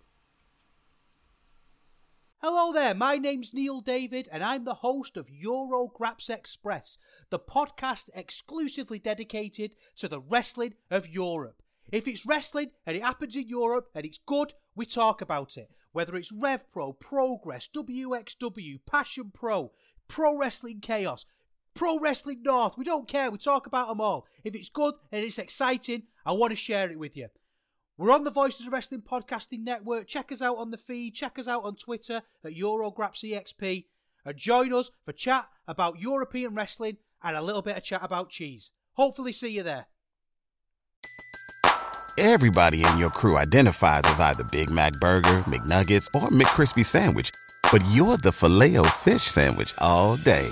Hello there, my name's Neil David, and I'm the host of Eurograps Express, the podcast exclusively dedicated to the wrestling of Europe. If it's wrestling and it happens in Europe and it's good, we talk about it. Whether it's Rev Pro, Progress, WXW, Passion Pro, Pro Wrestling Chaos, Pro Wrestling North, we don't care. We talk about them all. If it's good and it's exciting, I want to share it with you. We're on the Voices of Wrestling Podcasting Network. Check us out on the feed. Check us out on Twitter at EuroGrapsEXP. And join us for chat about European wrestling and a little bit of chat about cheese. Hopefully, see you there. Everybody in your crew identifies as either Big Mac Burger, McNuggets, or McCrispy Sandwich. But you're the filet fish Sandwich all day.